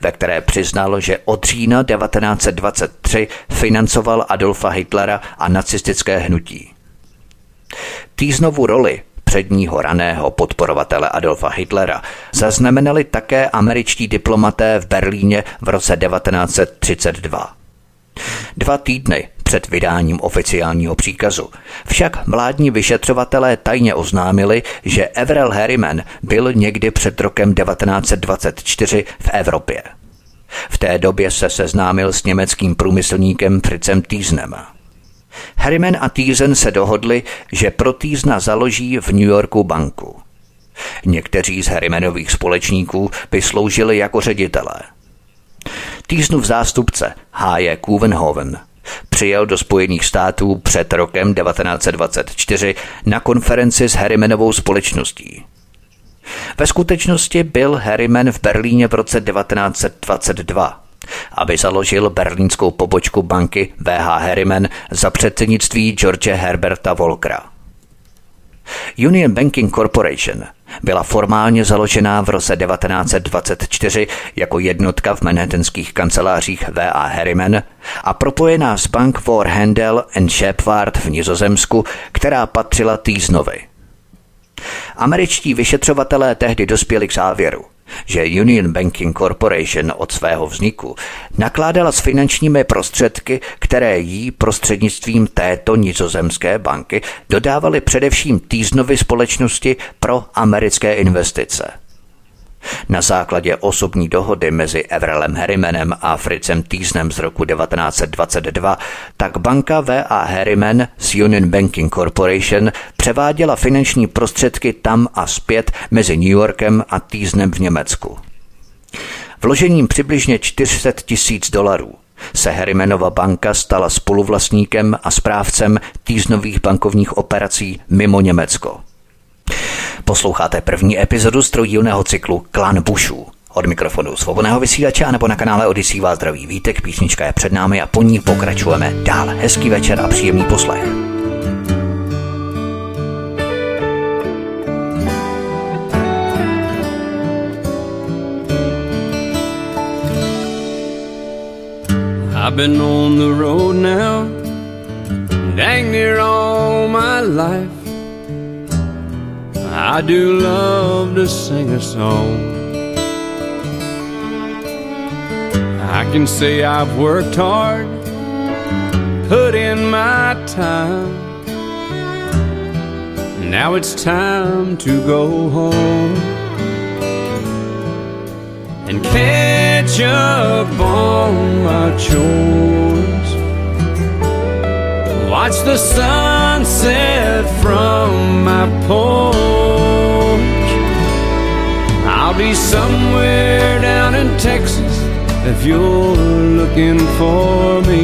ve které přiznal, že od října 1923 financoval Adolfa Hitlera a nacistické hnutí. Týznovu roli předního raného podporovatele Adolfa Hitlera zaznamenali také američtí diplomaté v Berlíně v roce 1932. Dva týdny před vydáním oficiálního příkazu. Však vládní vyšetřovatelé tajně oznámili, že Everell Harriman byl někdy před rokem 1924 v Evropě. V té době se seznámil s německým průmyslníkem Fritzem Týznem. Harriman a Týzen se dohodli, že pro Týzna založí v New Yorku banku. Někteří z Harrimanových společníků by sloužili jako ředitelé. Týznův zástupce H.J. Kuvenhoven přijel do Spojených států před rokem 1924 na konferenci s Harrimanovou společností. Ve skutečnosti byl Harriman v Berlíně v roce 1922 aby založil berlínskou pobočku banky VH Harriman za předsednictví George Herberta Volkera. Union Banking Corporation byla formálně založená v roce 1924 jako jednotka v manhattanských kancelářích V.A. Harriman a propojená s Bank for Handel and Shepard v Nizozemsku, která patřila Týznovi. Američtí vyšetřovatelé tehdy dospěli k závěru, že Union Banking Corporation od svého vzniku nakládala s finančními prostředky, které jí prostřednictvím této nizozemské banky dodávaly především týznovy společnosti pro americké investice. Na základě osobní dohody mezi Everellem Harrimanem a Fritzem Týznem z roku 1922 tak banka V.A. Harriman z Union Banking Corporation převáděla finanční prostředky tam a zpět mezi New Yorkem a Týznem v Německu. Vložením přibližně 400 tisíc dolarů se Harrimanova banka stala spoluvlastníkem a správcem týznových bankovních operací mimo Německo. Posloucháte první epizodu z trojdílného cyklu Klan Bushů. Od mikrofonu svobodného vysílače a nebo na kanále Odisí vás zdraví vítek, písnička je před námi a po ní pokračujeme dál. Hezký večer a příjemný poslech. I've been on the road now, dang near all my life. I do love to sing a song. I can say I've worked hard, put in my time. Now it's time to go home and catch up on my chores. Watch the sunset from my porch. I'll be somewhere down in Texas if you're looking for me.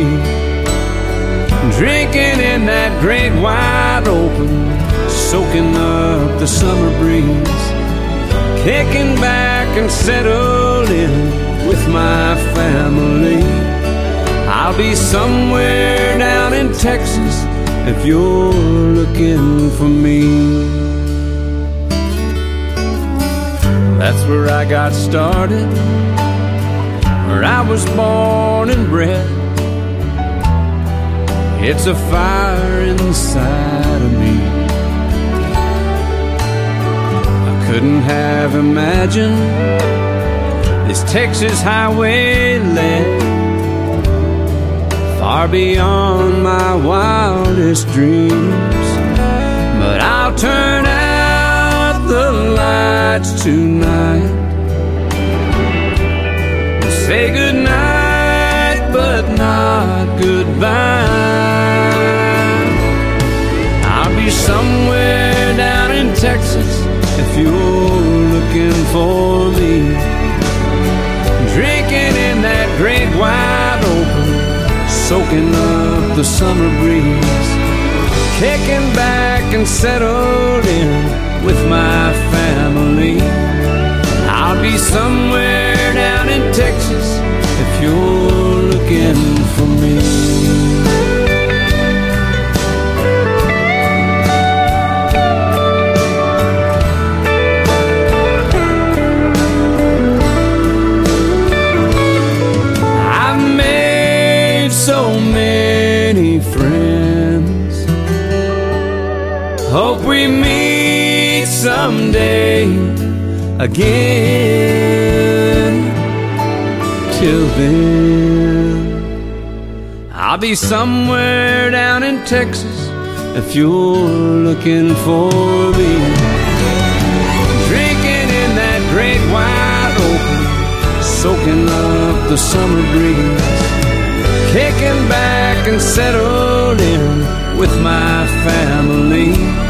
Drinking in that great wide open, soaking up the summer breeze, kicking back and settled in with my family. I'll be somewhere down in Texas if you're looking for me. That's where I got started, where I was born and bred. It's a fire inside of me. I couldn't have imagined this Texas highway led far beyond my wildest dreams. But I'll turn out the lights tonight and say goodnight, but not goodbye. I'll be somewhere down in Texas if you're looking for me. Soaking up the summer breeze, kicking back and settled in with my family. I'll be somewhere down in Texas if you're looking for me. Someday again. Till then, I'll be somewhere down in Texas if you're looking for me. Drinking in that great wide open, soaking up the summer breeze, kicking back and settled in with my family.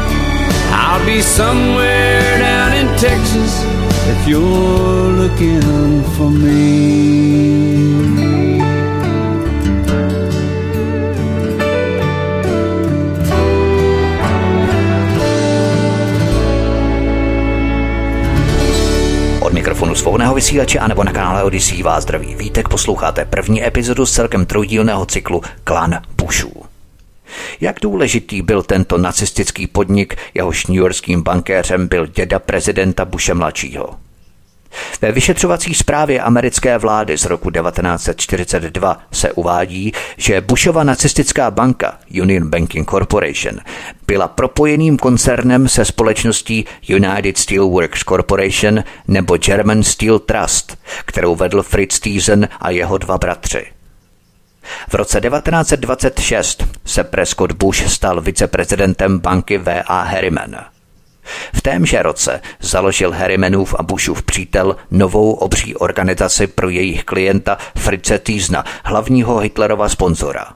Be somewhere down in Texas if you're looking for me. Mikrofonu svobodného vysílače anebo na kanále Odisí vás zdraví vítek posloucháte první epizodu z celkem trojdílného cyklu Klan Bushů. Jak důležitý byl tento nacistický podnik, jehož newyorským bankéřem byl děda prezidenta Bushe mladšího? Ve vyšetřovací zprávě americké vlády z roku 1942 se uvádí, že Bushova nacistická banka Union Banking Corporation byla propojeným koncernem se společností United Steelworks Corporation nebo German Steel Trust, kterou vedl Fritz Thyssen a jeho dva bratři. V roce 1926 se Prescott Bush stal viceprezidentem banky V.A. Harriman. V témže roce založil Harrimanův a Bushův přítel novou obří organizaci pro jejich klienta Fritze Týzna, hlavního Hitlerova sponzora.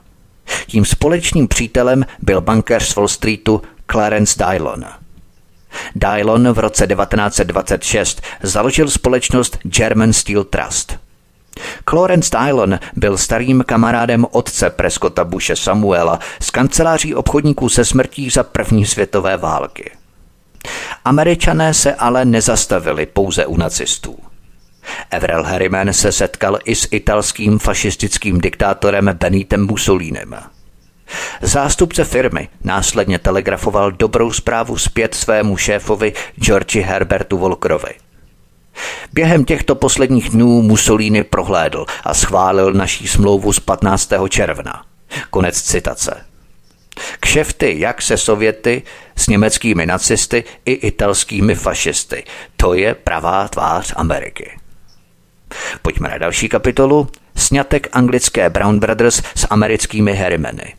Tím společným přítelem byl bankéř z Wall Streetu Clarence Dylon. Dylon v roce 1926 založil společnost German Steel Trust – Clarence Dylon byl starým kamarádem otce Prescotta Bushe Samuela z kanceláří obchodníků se smrtí za první světové války. Američané se ale nezastavili pouze u nacistů. Averell Harriman se setkal i s italským fašistickým diktátorem Benitem Mussolinem. Zástupce firmy následně telegrafoval dobrou zprávu zpět svému šéfovi Georgi Herbertu Volkerovi – Během těchto posledních dnů Mussolini prohlédl a schválil naší smlouvu z 15. června. Konec citace. Kšefty jak se Sověty, s německými nacisty i italskými fašisty. To je pravá tvář Ameriky. Pojďme na další kapitolu. Snětek anglické Brown Brothers s americkými Harrimany.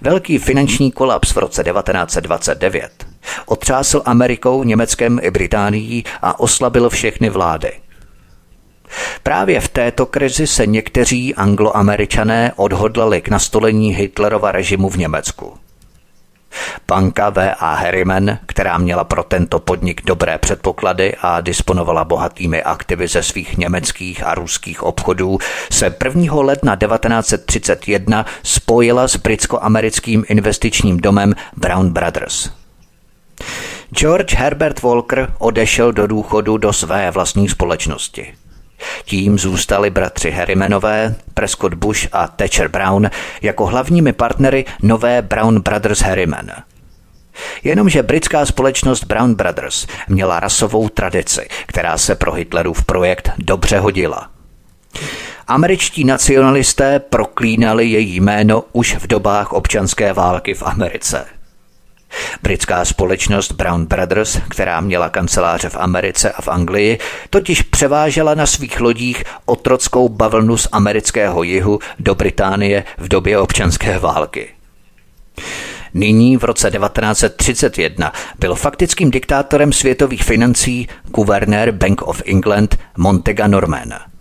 Velký finanční kolaps v roce 1929 otřásl Amerikou, Německem i Británií a oslabil všechny vlády. Právě v této krizi se někteří angloameričané odhodlali k nastolení Hitlerova režimu v Německu. Banka V.A. Harriman, která měla pro tento podnik dobré předpoklady a disponovala bohatými aktivy ze svých německých a ruských obchodů, se 1. ledna 1931 spojila s britsko-americkým investičním domem Brown Brothers. George Herbert Walker odešel do důchodu do své vlastní společnosti. Tím zůstali bratři Harrimanové, Prescott Bush a Thatcher Brown jako hlavními partnery nové Brown Brothers Harriman. Jenomže britská společnost Brown Brothers měla rasovou tradici, která se pro Hitlerův projekt dobře hodila. Američtí nacionalisté proklínali její jméno už v dobách občanské války v Americe – Britská společnost Brown Brothers, která měla kanceláře v Americe a v Anglii, totiž převážela na svých lodích otrockou bavlnu z amerického jihu do Británie v době občanské války. Nyní v roce 1931 byl faktickým diktátorem světových financí guvernér Bank of England Montega Norman –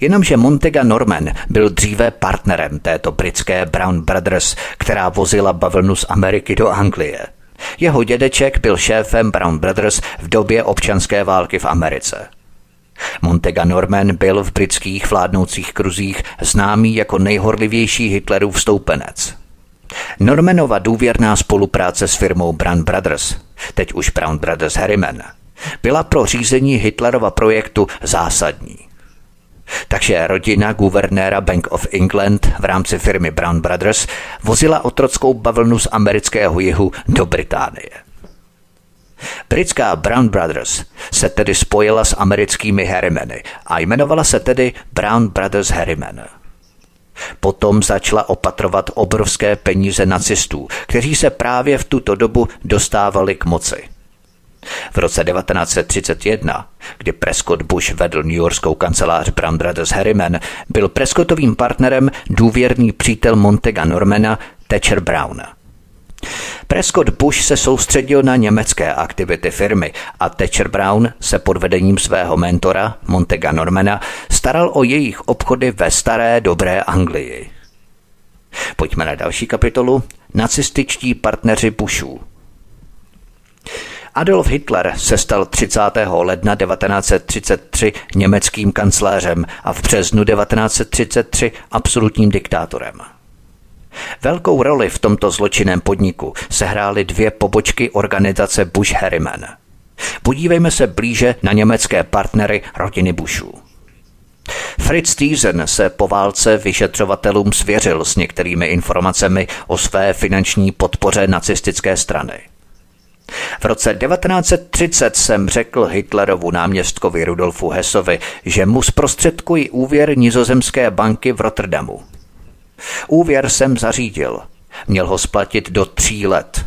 Jenomže Montega Norman byl dříve partnerem této britské Brown Brothers, která vozila bavlnu z Ameriky do Anglie. Jeho dědeček byl šéfem Brown Brothers v době občanské války v Americe. Montega Norman byl v britských vládnoucích kruzích známý jako nejhorlivější Hitlerův stoupenec. Normanova důvěrná spolupráce s firmou Brown Brothers, teď už Brown Brothers Harriman, byla pro řízení Hitlerova projektu zásadní. Takže rodina guvernéra Bank of England v rámci firmy Brown Brothers vozila otrockou bavlnu z amerického jihu do Británie. Britská Brown Brothers se tedy spojila s americkými Harrimany a jmenovala se tedy Brown Brothers Harriman. Potom začala opatrovat obrovské peníze nacistů, kteří se právě v tuto dobu dostávali k moci. V roce 1931, kdy Prescott Bush vedl New Yorkskou kancelář Brown Brothers Harriman, byl Prescottovým partnerem důvěrný přítel Montega Normana Thatcher Brown. Prescott Bush se soustředil na německé aktivity firmy a Thatcher Brown se pod vedením svého mentora Montega Normana staral o jejich obchody ve staré dobré Anglii. Pojďme na další kapitolu. Nacističtí partneři Bushů. Adolf Hitler se stal 30. ledna 1933 německým kancléřem a v březnu 1933 absolutním diktátorem. Velkou roli v tomto zločinném podniku sehrály dvě pobočky organizace Bush-Harriman. Podívejme se blíže na německé partnery rodiny Bushů. Fritz Thiesen se po válce vyšetřovatelům svěřil s některými informacemi o své finanční podpoře nacistické strany – v roce 1930 jsem řekl Hitlerovu náměstkovi Rudolfu Hesovi, že mu zprostředkují úvěr nizozemské banky v Rotterdamu. Úvěr jsem zařídil. Měl ho splatit do tří let.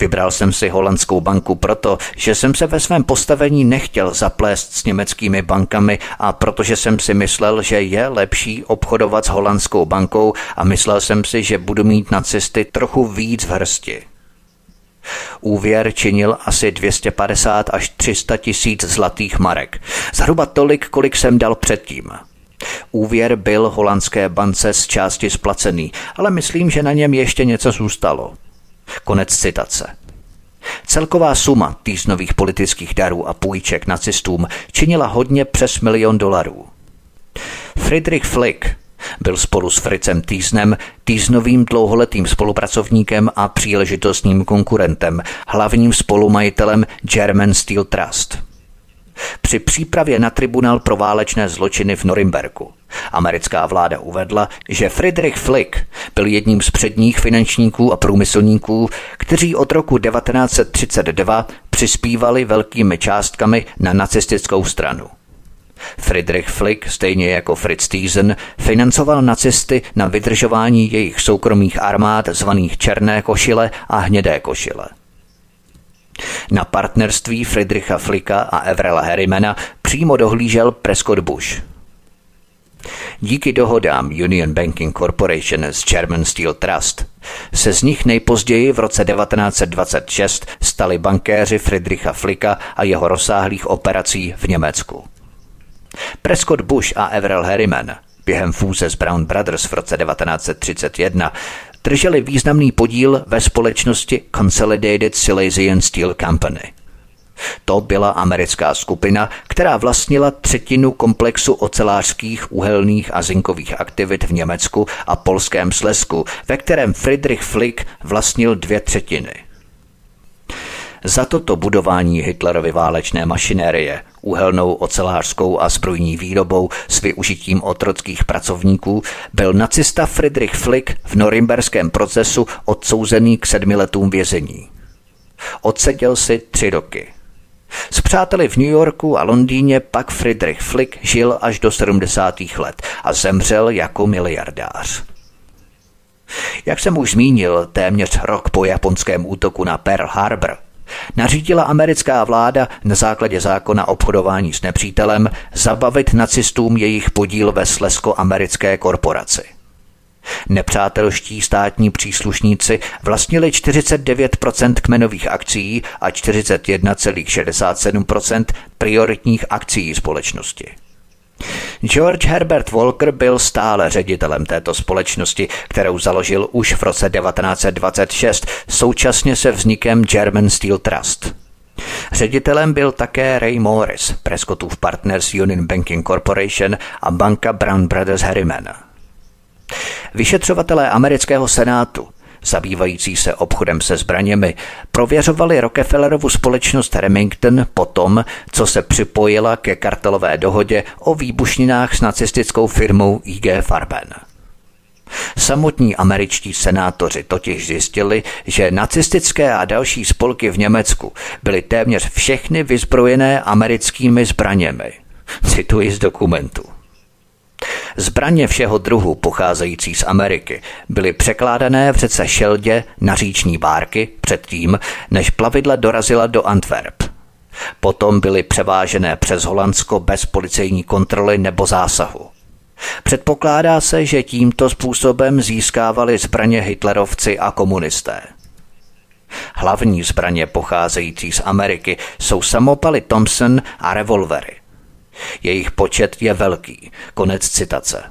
Vybral jsem si holandskou banku proto, že jsem se ve svém postavení nechtěl zaplést s německými bankami a protože jsem si myslel, že je lepší obchodovat s holandskou bankou a myslel jsem si, že budu mít na cesty trochu víc v hrsti. Úvěr činil asi 250 až 300 tisíc zlatých marek. Zhruba tolik, kolik jsem dal předtím. Úvěr byl holandské bance z části splacený, ale myslím, že na něm ještě něco zůstalo. Konec citace. Celková suma týznových politických darů a půjček nacistům činila hodně přes milion dolarů. Friedrich Flick, byl spolu s Fricem Týznem Týznovým dlouholetým spolupracovníkem a příležitostním konkurentem, hlavním spolumajitelem German Steel Trust. Při přípravě na tribunál pro válečné zločiny v Norimberku americká vláda uvedla, že Friedrich Flick byl jedním z předních finančníků a průmyslníků, kteří od roku 1932 přispívali velkými částkami na nacistickou stranu. Friedrich Flick, stejně jako Fritz Thiesen, financoval nacisty na vydržování jejich soukromých armád zvaných Černé košile a Hnědé košile. Na partnerství Friedricha Flicka a Evrela Harrimana přímo dohlížel Prescott Bush. Díky dohodám Union Banking Corporation s German Steel Trust se z nich nejpozději v roce 1926 stali bankéři Friedricha Flicka a jeho rozsáhlých operací v Německu. Prescott Bush a Everell Harriman během fůze z Brown Brothers v roce 1931 drželi významný podíl ve společnosti Consolidated Silesian Steel Company. To byla americká skupina, která vlastnila třetinu komplexu ocelářských, uhelných a zinkových aktivit v Německu a polském Slesku, ve kterém Friedrich Flick vlastnil dvě třetiny. Za toto budování Hitlerovy válečné mašinérie, uhelnou, ocelářskou a zbrojní výrobou s využitím otrockých pracovníků, byl nacista Friedrich Flick v norimberském procesu odsouzený k sedmi letům vězení. Odseděl si tři roky. S přáteli v New Yorku a Londýně pak Friedrich Flick žil až do 70. let a zemřel jako miliardář. Jak jsem už zmínil, téměř rok po japonském útoku na Pearl Harbor nařídila americká vláda na základě zákona obchodování s nepřítelem zabavit nacistům jejich podíl ve slesko-americké korporaci. Nepřátelští státní příslušníci vlastnili 49% kmenových akcí a 41,67% prioritních akcí společnosti. George Herbert Walker byl stále ředitelem této společnosti, kterou založil už v roce 1926, současně se vznikem German Steel Trust. Ředitelem byl také Ray Morris, Prescottův Partners Union Banking Corporation a banka Brown Brothers Harriman. Vyšetřovatelé amerického senátu zabývající se obchodem se zbraněmi, prověřovali Rockefellerovu společnost Remington po tom, co se připojila ke kartelové dohodě o výbušninách s nacistickou firmou IG Farben. Samotní američtí senátoři totiž zjistili, že nacistické a další spolky v Německu byly téměř všechny vyzbrojené americkými zbraněmi. Cituji z dokumentu. Zbraně všeho druhu pocházející z Ameriky byly překládané v řece Šeldě na říční bárky předtím, než plavidla dorazila do Antwerp. Potom byly převážené přes Holandsko bez policejní kontroly nebo zásahu. Předpokládá se, že tímto způsobem získávali zbraně hitlerovci a komunisté. Hlavní zbraně pocházející z Ameriky jsou samopaly Thompson a revolvery. Jejich počet je velký. Konec citace.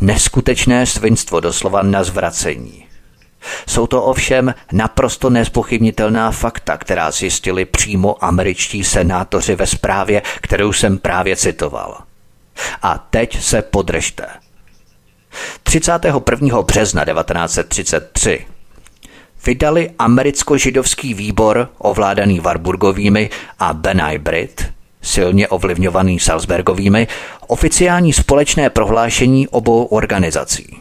Neskutečné svinstvo doslova na zvracení. Jsou to ovšem naprosto nespochybnitelná fakta, která zjistili přímo američtí senátoři ve zprávě, kterou jsem právě citoval. A teď se podržte. 31. března 1933 vydali americko-židovský výbor ovládaný Warburgovými a Benai Brit silně ovlivňovaný Salzbergovými, oficiální společné prohlášení obou organizací.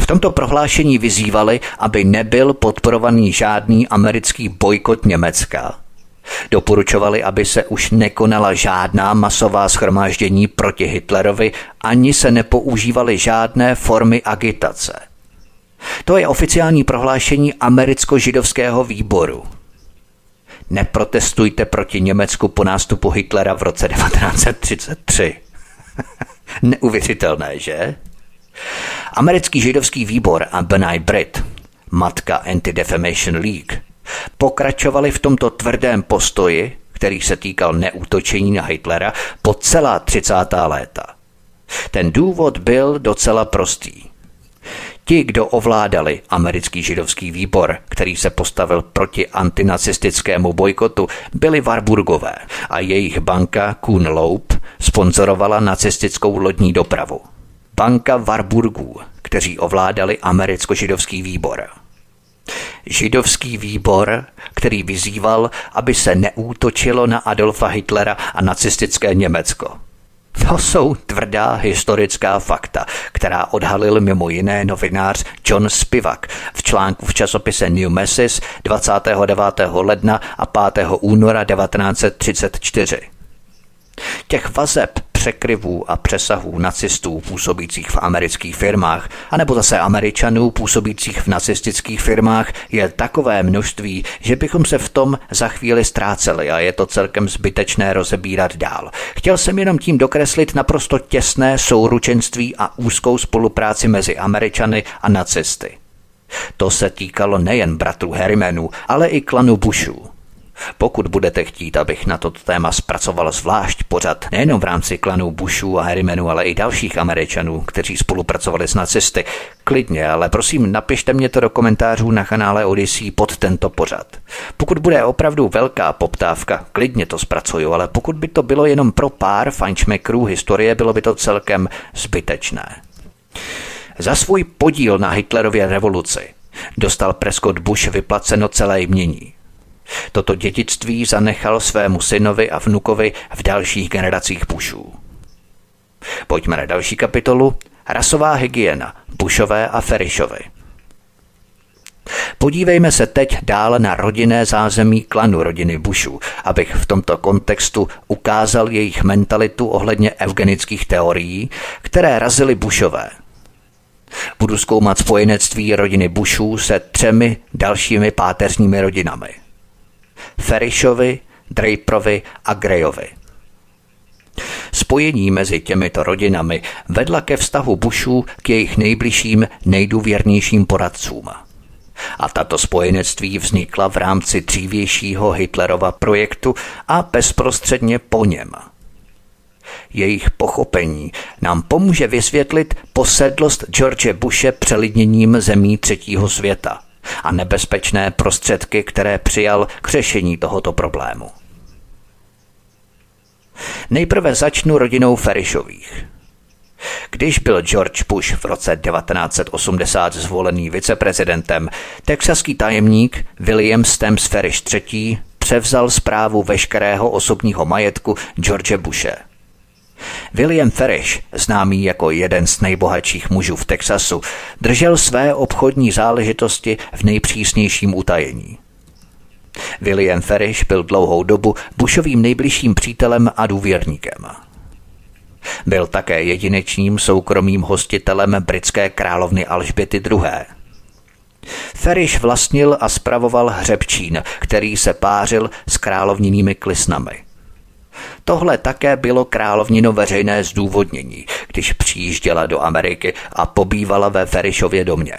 V tomto prohlášení vyzývali, aby nebyl podporovaný žádný americký bojkot Německa. Doporučovali, aby se už nekonala žádná masová schromáždění proti Hitlerovi, ani se nepoužívaly žádné formy agitace. To je oficiální prohlášení americko-židovského výboru – Neprotestujte proti Německu po nástupu Hitlera v roce 1933. Neuvěřitelné, že? Americký židovský výbor a Benai Brit, matka Anti-Defamation League, pokračovali v tomto tvrdém postoji, který se týkal neútočení na Hitlera po celá 30. léta. Ten důvod byl docela prostý. Ti, kdo ovládali americký židovský výbor, který se postavil proti antinacistickému bojkotu, byli Warburgové a jejich banka Kuhn Loeb sponzorovala nacistickou lodní dopravu. Banka Warburgů, kteří ovládali americko-židovský výbor. Židovský výbor, který vyzýval, aby se neútočilo na Adolfa Hitlera a nacistické Německo – to jsou tvrdá historická fakta, která odhalil mimo jiné novinář John Spivak v článku v časopise New Message 29. ledna a 5. února 1934. Těch vazeb překryvů a přesahů nacistů působících v amerických firmách, anebo zase američanů působících v nacistických firmách je takové množství, že bychom se v tom za chvíli ztráceli a je to celkem zbytečné rozebírat dál. Chtěl jsem jenom tím dokreslit naprosto těsné souručenství a úzkou spolupráci mezi Američany a nacisty. To se týkalo nejen bratrů Harrimanů, ale i klanu Bushů. Pokud budete chtít, abych na toto téma zpracoval zvlášť pořad nejenom v rámci klanů Bushů a Harrimenu, ale i dalších Američanů, kteří spolupracovali s nacisty, klidně, ale prosím napište mě to do komentářů na kanále Odyssey pod tento pořad. Pokud bude opravdu velká poptávka, klidně to zpracuju, ale pokud by to bylo jenom pro pár fančmekrů historie, bylo by to celkem zbytečné. Za svůj podíl na Hitlerově revoluci dostal Prescott Bush vyplaceno celé jmění. Toto dědictví zanechal svému synovi a vnukovi v dalších generacích Bushů. Pojďme na další kapitolu. Rasová hygiena Bushové a Ferishovi. Podívejme se teď dále na rodinné zázemí klanu rodiny Bushů, abych v tomto kontextu ukázal jejich mentalitu ohledně eugenických teorií, které razily Bushové. Budu zkoumat spojenectví rodiny Bushů se třemi dalšími páteřními rodinami. Ferishovi, Draperovi a Greyovi. Spojení mezi těmito rodinami vedla ke vztahu Bushů k jejich nejbližším, nejdůvěrnějším poradcům. A tato spojenectví vznikla v rámci dřívějšího Hitlerova projektu a bezprostředně po něm. Jejich pochopení nám pomůže vysvětlit posedlost George Bushe přelidněním zemí třetího světa – a nebezpečné prostředky, které přijal k řešení tohoto problému. Nejprve začnu rodinou Ferishových. Když byl George Bush v roce 1980 zvolený viceprezidentem, texaský tajemník William Stamps Ferish III. převzal zprávu veškerého osobního majetku George Bushe – William Farish, známý jako jeden z nejbohatších mužů v Texasu, držel své obchodní záležitosti v nejpřísnějším utajení. William Farish byl dlouhou dobu Bushovým nejbližším přítelem a důvěrníkem. Byl také jedinečným soukromým hostitelem britské královny Alžběty II. Feriš vlastnil a spravoval hřebčín, který se pářil s královninými klisnami – Tohle také bylo královnino veřejné zdůvodnění, když přijížděla do Ameriky a pobývala ve Ferišově domě.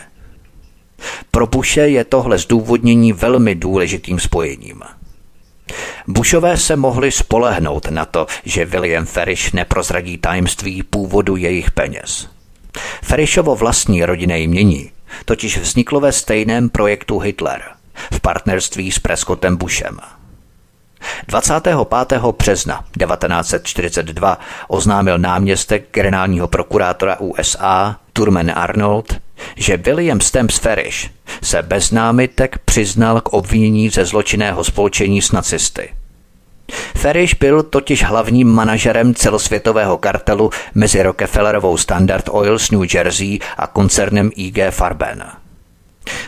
Pro Bushe je tohle zdůvodnění velmi důležitým spojením. Bushové se mohli spolehnout na to, že William Ferish neprozradí tajemství původu jejich peněz. Ferishovo vlastní rodinné jmění totiž vzniklo ve stejném projektu Hitler v partnerství s Prescottem Bushem – 25. března 1942 oznámil náměstek generálního prokurátora USA Turman Arnold, že William Stamps Farish se bez námitek přiznal k obvinění ze zločinného spolčení s nacisty. Farish byl totiž hlavním manažerem celosvětového kartelu mezi Rockefellerovou Standard Oil z New Jersey a koncernem IG Farben.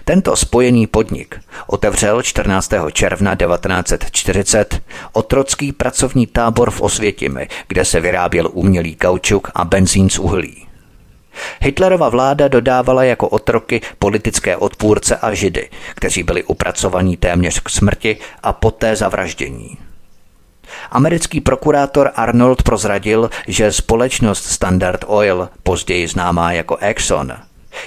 Tento spojený podnik otevřel 14. června 1940 otrocký pracovní tábor v Osvětimi, kde se vyráběl umělý kaučuk a benzín z uhlí. Hitlerova vláda dodávala jako otroky politické odpůrce a židy, kteří byli upracovaní téměř k smrti a poté zavraždění. Americký prokurátor Arnold prozradil, že společnost Standard Oil, později známá jako Exxon,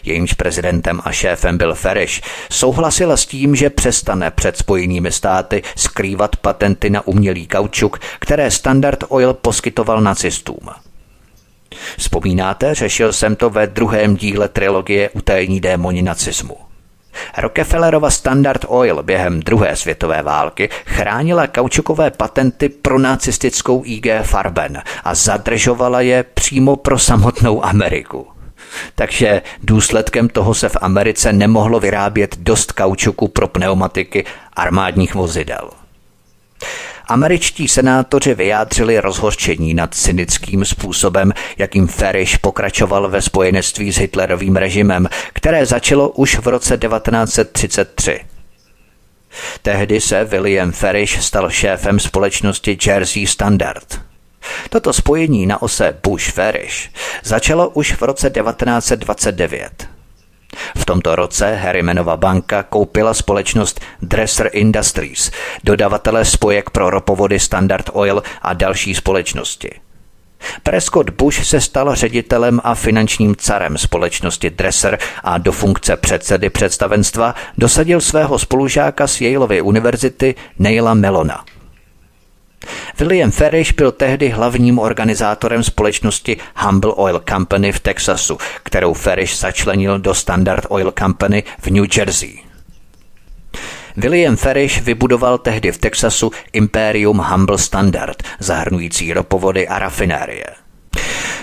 jejímž prezidentem a šéfem byl Ferish, souhlasila s tím, že přestane před spojenými státy skrývat patenty na umělý kaučuk, které Standard Oil poskytoval nacistům. Vzpomínáte, řešil jsem to ve druhém díle trilogie Utajení démoni nacismu. Rockefellerova Standard Oil během druhé světové války chránila kaučukové patenty pro nacistickou IG Farben a zadržovala je přímo pro samotnou Ameriku. Takže důsledkem toho se v Americe nemohlo vyrábět dost kaučuku pro pneumatiky armádních vozidel. Američtí senátoři vyjádřili rozhořčení nad cynickým způsobem, jakým Ferish pokračoval ve spojenectví s Hitlerovým režimem, které začalo už v roce 1933. Tehdy se William Ferish stal šéfem společnosti Jersey Standard – Toto spojení na ose Bush-Farish začalo už v roce 1929. V tomto roce Harrimanova banka koupila společnost Dresser Industries, dodavatele spojek pro ropovody Standard Oil a další společnosti. Prescott Bush se stal ředitelem a finančním carem společnosti Dresser a do funkce předsedy představenstva dosadil svého spolužáka z Yaleovy univerzity Neila Melona. William Farish byl tehdy hlavním organizátorem společnosti Humble Oil Company v Texasu, kterou Farish začlenil do Standard Oil Company v New Jersey. William Farish vybudoval tehdy v Texasu Imperium Humble Standard, zahrnující ropovody a rafinérie.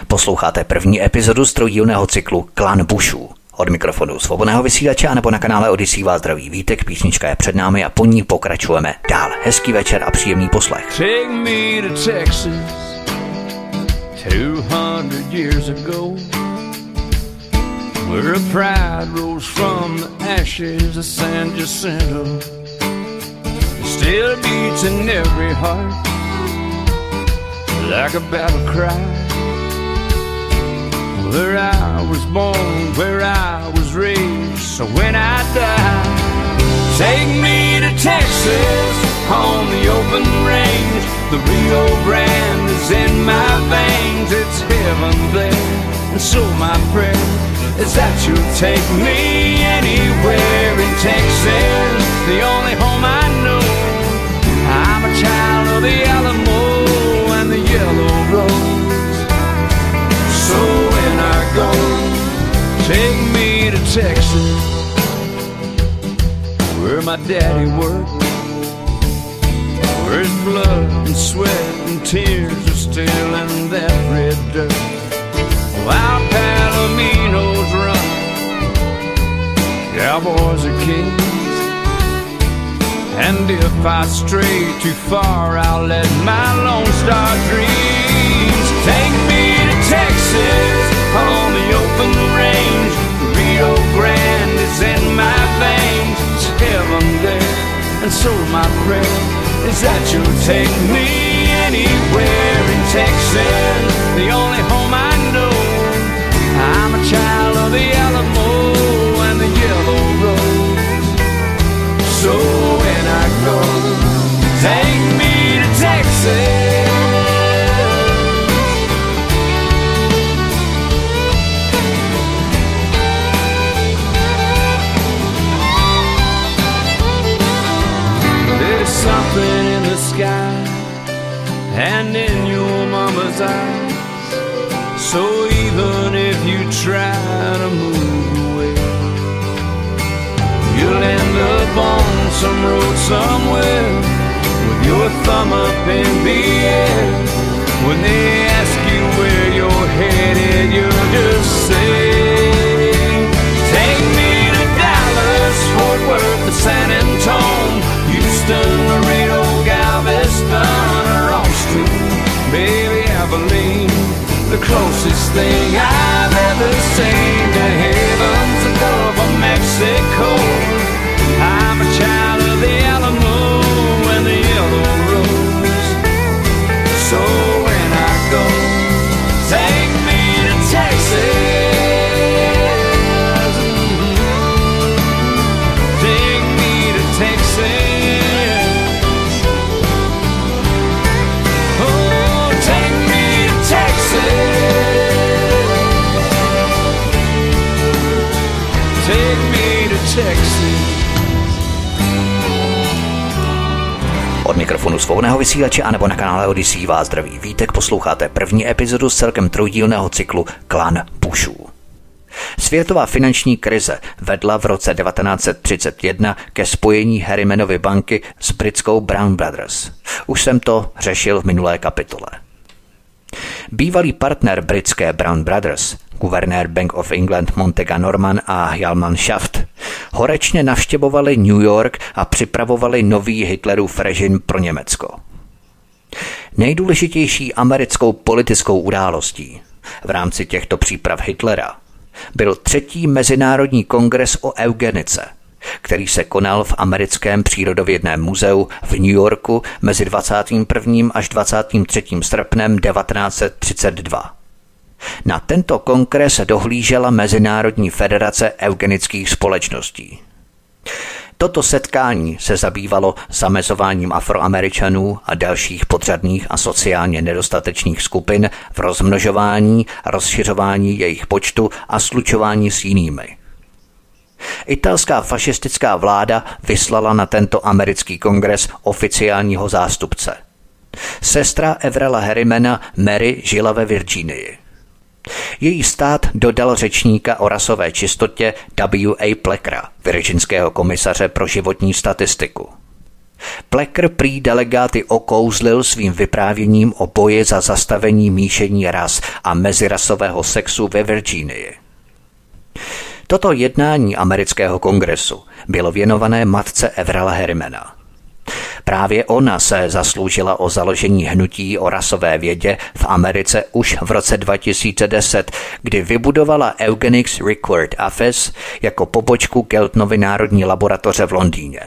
Posloucháte první epizodu z cyklu Klan Bushů. Od mikrofonu svobodného vysílače nebo na kanále Odisí vás zdraví vítek, písnička je před námi a po ní pokračujeme dál. Hezký večer a příjemný poslech. Take me to Texas 200 years ago Where a pride rose from the ashes of San Jacinto Still beats in every heart Like a battle cry where I was born, where I was raised. So when I die, take me to Texas on the open range. The Rio Grande is in my veins, it's heaven there. And so my prayer is that you'll take me anywhere in Texas, the only my daddy worked, where his blood and sweat and tears are still in that red dirt. While Palominos run, cowboys are kings. And if I stray too far, I'll let my Lone Star dreams take me to Texas on the open range. Rio Grande is in my heaven there, and so my prayer is that you'll take me anywhere in Texas, the only home I know. I'm a child of the Alamo and the Yellow Rose. So and in your mama's eyes. So even if you try to move away, you'll end up on some road somewhere with your thumb up in the air. When they ask you where you're headed, you'll just say, closest thing I've ever seen Od mikrofonu svobodného vysílače a nebo na kanále Odyssey vás zdraví vítek, posloucháte první epizodu z celkem trojdílného cyklu Klan Bushů. Světová finanční krize vedla v roce 1931 ke spojení Harrimanovy banky s britskou Brown Brothers. Už jsem to řešil v minulé kapitole. Bývalý partner britské Brown Brothers, guvernér Bank of England Montega Norman a Jalman Shaft, horečně navštěvovali New York a připravovali nový Hitlerův režim pro Německo. Nejdůležitější americkou politickou událostí v rámci těchto příprav Hitlera byl třetí mezinárodní kongres o eugenice, který se konal v americkém přírodovědném muzeu v New Yorku mezi 21. až 23. srpnem 1932. Na tento kongres dohlížela Mezinárodní federace eugenických společností. Toto setkání se zabývalo zamezováním afroameričanů a dalších podřadných a sociálně nedostatečných skupin v rozmnožování, rozšiřování jejich počtu a slučování s jinými. Italská fašistická vláda vyslala na tento americký kongres oficiálního zástupce. Sestra Evrela Harrimana Mary žila ve Virginii. Její stát dodal řečníka o rasové čistotě W.A. Plekra, virginského komisaře pro životní statistiku. Plecker prý delegáty okouzlil svým vyprávěním o boji za zastavení míšení ras a mezirasového sexu ve Virginii. Toto jednání amerického kongresu bylo věnované matce Evrela Hermana. Právě ona se zasloužila o založení hnutí o rasové vědě v Americe už v roce 2010, kdy vybudovala Eugenics Record Office jako pobočku Keltnovy národní laboratoře v Londýně.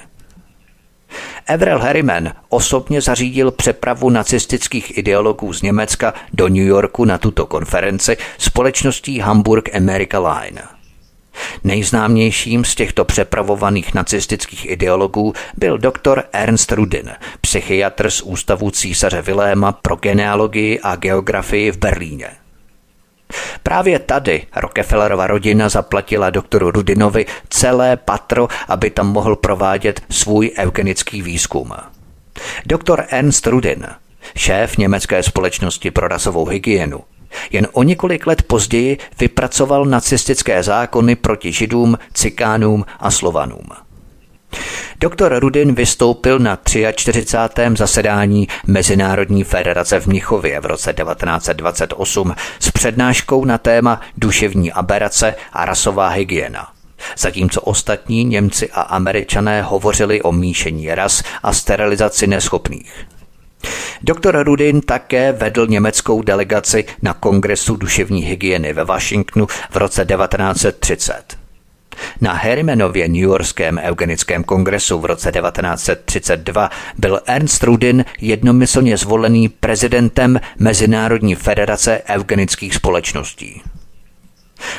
Avril Harriman osobně zařídil přepravu nacistických ideologů z Německa do New Yorku na tuto konferenci společností Hamburg America Line – Nejznámějším z těchto přepravovaných nacistických ideologů byl doktor Ernst Rudin, psychiatr z Ústavu císaře Viléma pro genealogii a geografii v Berlíně. Právě tady Rockefellerova rodina zaplatila doktoru Rudinovi celé patro, aby tam mohl provádět svůj eugenický výzkum. Doktor Ernst Rudin, šéf německé společnosti pro rasovou hygienu, jen o několik let později vypracoval nacistické zákony proti židům, cikánům a slovanům. Doktor Rudin vystoupil na 43. zasedání Mezinárodní federace v Mnichově v roce 1928 s přednáškou na téma duševní aberace a rasová hygiena. Zatímco ostatní Němci a Američané hovořili o míšení ras a sterilizaci neschopných. Doktor Rudin také vedl německou delegaci na Kongresu duševní hygieny ve Washingtonu v roce 1930. Na Hermanově New Yorkském eugenickém kongresu v roce 1932 byl Ernst Rudin jednomyslně zvolený prezidentem Mezinárodní federace eugenických společností.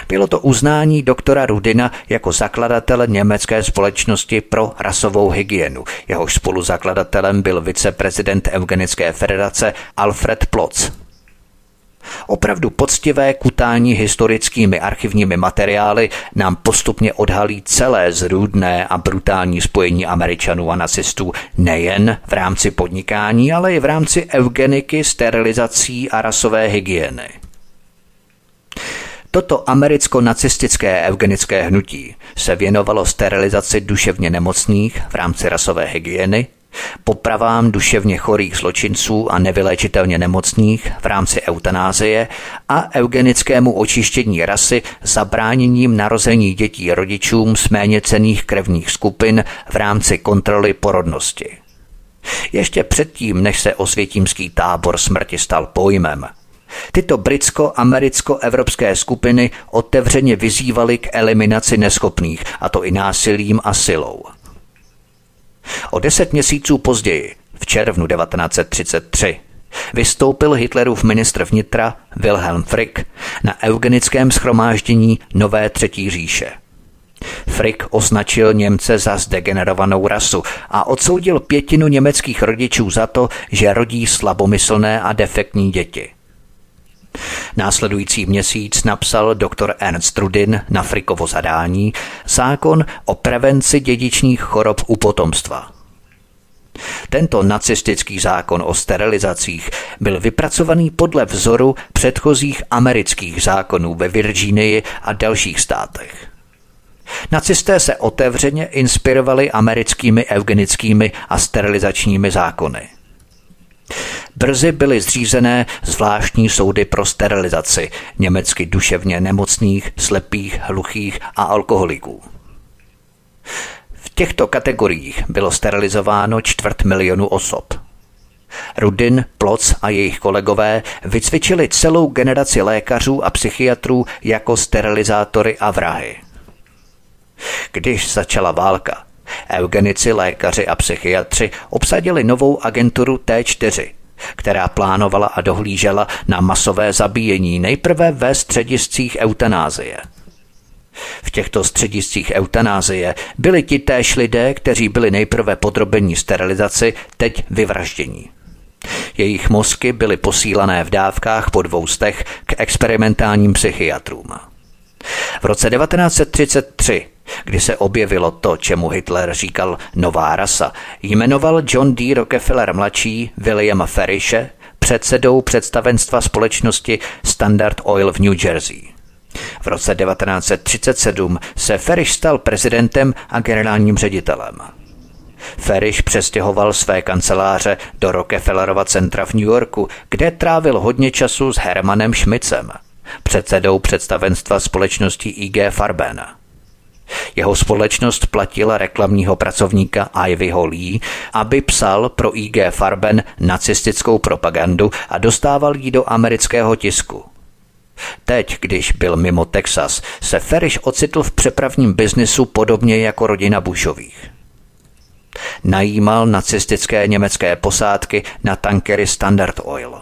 Bylo to uznání doktora Rudina jako zakladatele německé společnosti pro rasovou hygienu. Jehož spoluzakladatelem byl viceprezident Eugenické federace Alfred Plotz. Opravdu poctivé kutání historickými archivními materiály nám postupně odhalí celé zrůdné a brutální spojení Američanů a nacistů nejen v rámci podnikání, ale i v rámci eugeniky, sterilizací a rasové hygieny. Toto americko-nacistické eugenické hnutí se věnovalo sterilizaci duševně nemocných v rámci rasové hygieny, popravám duševně chorých zločinců a nevyléčitelně nemocných v rámci eutanázie a eugenickému očištění rasy zabráněním narození dětí rodičům z méně cených krevních skupin v rámci kontroly porodnosti. Ještě předtím, než se osvětímský tábor smrti stal pojmem – Tyto britsko-americko-evropské skupiny otevřeně vyzývaly k eliminaci neschopných, a to i násilím a silou. O deset měsíců později, v červnu 1933, vystoupil Hitlerův ministr vnitra Wilhelm Frick na eugenickém schromáždění Nové třetí říše. Frick označil Němce za zdegenerovanou rasu a odsoudil pětinu německých rodičů za to, že rodí slabomyslné a defektní děti. Následující měsíc napsal doktor Ernst Rudin na Frikovo zadání zákon o prevenci dědičných chorob u potomstva. Tento nacistický zákon o sterilizacích byl vypracovaný podle vzoru předchozích amerických zákonů ve Virginii a dalších státech. Nacisté se otevřeně inspirovali americkými eugenickými a sterilizačními zákony – Brzy byly zřízené zvláštní soudy pro sterilizaci německy duševně nemocných, slepých, hluchých a alkoholiků. V těchto kategoriích bylo sterilizováno čtvrt milionu osob. Rudin, Ploc a jejich kolegové vycvičili celou generaci lékařů a psychiatrů jako sterilizátory a vrahy. Když začala válka, eugenici, lékaři a psychiatři obsadili novou agenturu T4, která plánovala a dohlížela na masové zabíjení nejprve ve střediscích eutanázie. V těchto střediscích eutanázie byli ti též lidé, kteří byli nejprve podrobení sterilizaci, teď vyvraždění. Jejich mozky byly posílané v dávkách po dvoustech k experimentálním psychiatrům. V roce 1933, kdy se objevilo to, čemu Hitler říkal nová rasa, jmenoval John D. Rockefeller mladší Williama Ferrishe předsedou představenstva společnosti Standard Oil v New Jersey. V roce 1937 se Ferish stal prezidentem a generálním ředitelem. Ferish přestěhoval své kanceláře do Rockefellerova centra v New Yorku, kde trávil hodně času s Hermanem Schmidcem, předsedou představenstva společnosti IG Farben. Jeho společnost platila reklamního pracovníka Ivyho Lee, aby psal pro IG Farben nacistickou propagandu a dostával ji do amerického tisku. Teď, když byl mimo Texas, se Ferish ocitl v přepravním biznisu podobně jako rodina Bushových. Najímal nacistické německé posádky na tankery Standard Oil.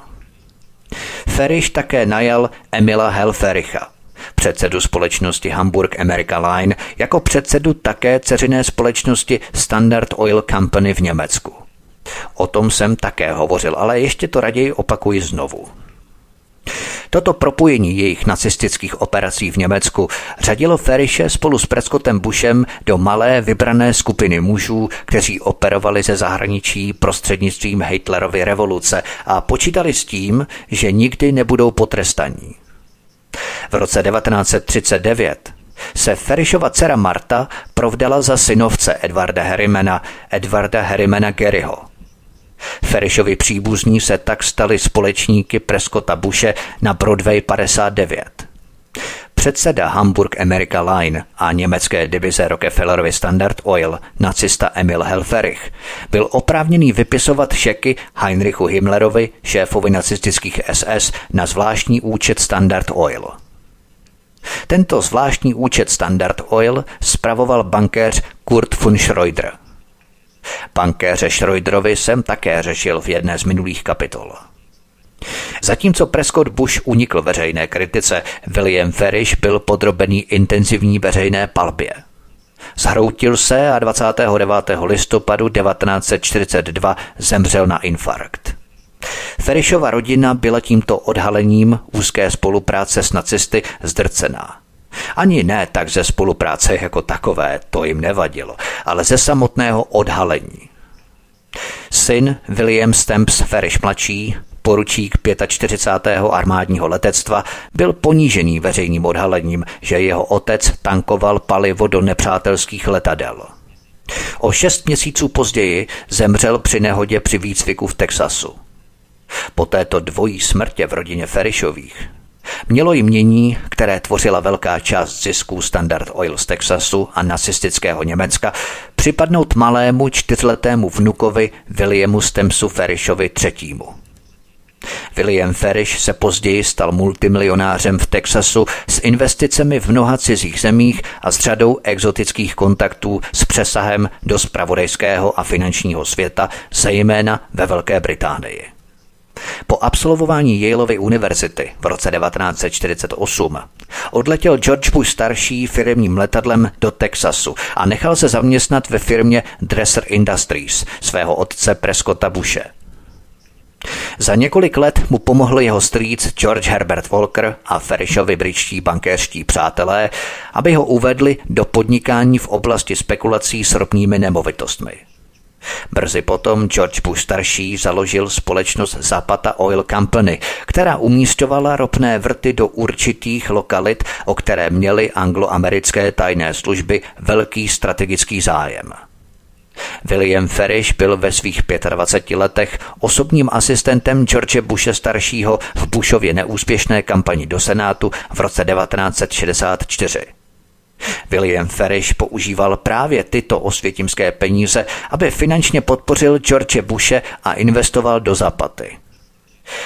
Ferish také najal Emila Helfericha, předsedu společnosti Hamburg America Line, jako předsedu také ceřiné společnosti Standard Oil Company v Německu. O tom jsem také hovořil, ale ještě to raději opakuji znovu. Toto propojení jejich nacistických operací v Německu řadilo Ferische spolu s Prescottem Bushem do malé vybrané skupiny mužů, kteří operovali ze zahraničí prostřednictvím Hitlerovy revoluce a počítali s tím, že nikdy nebudou potrestaní. V roce 1939 se Ferishova dcera Marta provdala za synovce Edvarda Harrimana, Edvarda Harrimana Garyho. Ferishovi příbuzní se tak stali společníky Prescotta Bushe na Broadway 59. Předseda Hamburg America Line a německé divize Rockefellerovy Standard Oil, nacista Emil Helferich, byl oprávněný vypisovat šeky Heinrichu Himmlerovi, šéfovi nacistických SS, na zvláštní účet Standard Oil. Tento zvláštní účet Standard Oil spravoval bankéř Kurt von Schroeder – Pankéře Schroederovi jsem také řešil v jedné z minulých kapitol. Zatímco Prescott Bush unikl veřejné kritice, William Farish byl podrobený intenzivní veřejné palbě. Zhroutil se a 29. listopadu 1942 zemřel na infarkt. Ferishova rodina byla tímto odhalením úzké spolupráce s nacisty zdrcená. Ani ne tak ze spolupráce jako takové, to jim nevadilo, ale ze samotného odhalení. Syn William Stamps Ferish mladší, poručík 45. armádního letectva, byl ponížený veřejným odhalením, že jeho otec tankoval palivo do nepřátelských letadel. O šest měsíců později zemřel při nehodě při výcviku v Texasu. Po této dvojí smrtě v rodině Ferishových Mělo jmění, které tvořila velká část zisků Standard Oil z Texasu a nacistického Německa, připadnout malému čtyřletému vnukovi Williamu Stemsu Ferishovi III. William Ferish se později stal multimilionářem v Texasu s investicemi v mnoha cizích zemích a s řadou exotických kontaktů s přesahem do spravodajského a finančního světa, zejména ve Velké Británii. Po absolvování Yaleovy univerzity v roce 1948 odletěl George Bush starší firmním letadlem do Texasu a nechal se zaměstnat ve firmě Dresser Industries svého otce Prescotta Bushe. Za několik let mu pomohl jeho strýc George Herbert Walker a Ferishovi britští bankéřští přátelé, aby ho uvedli do podnikání v oblasti spekulací s ropnými nemovitostmi. Brzy potom George Bush starší založil společnost Zapata Oil Company, která umístovala ropné vrty do určitých lokalit, o které měly angloamerické tajné služby velký strategický zájem. William Ferish byl ve svých 25 letech osobním asistentem George Bushe staršího v Bushově neúspěšné kampani do Senátu v roce 1964. William Ferish používal právě tyto osvětimské peníze, aby finančně podpořil George Bushe a investoval do Zapaty.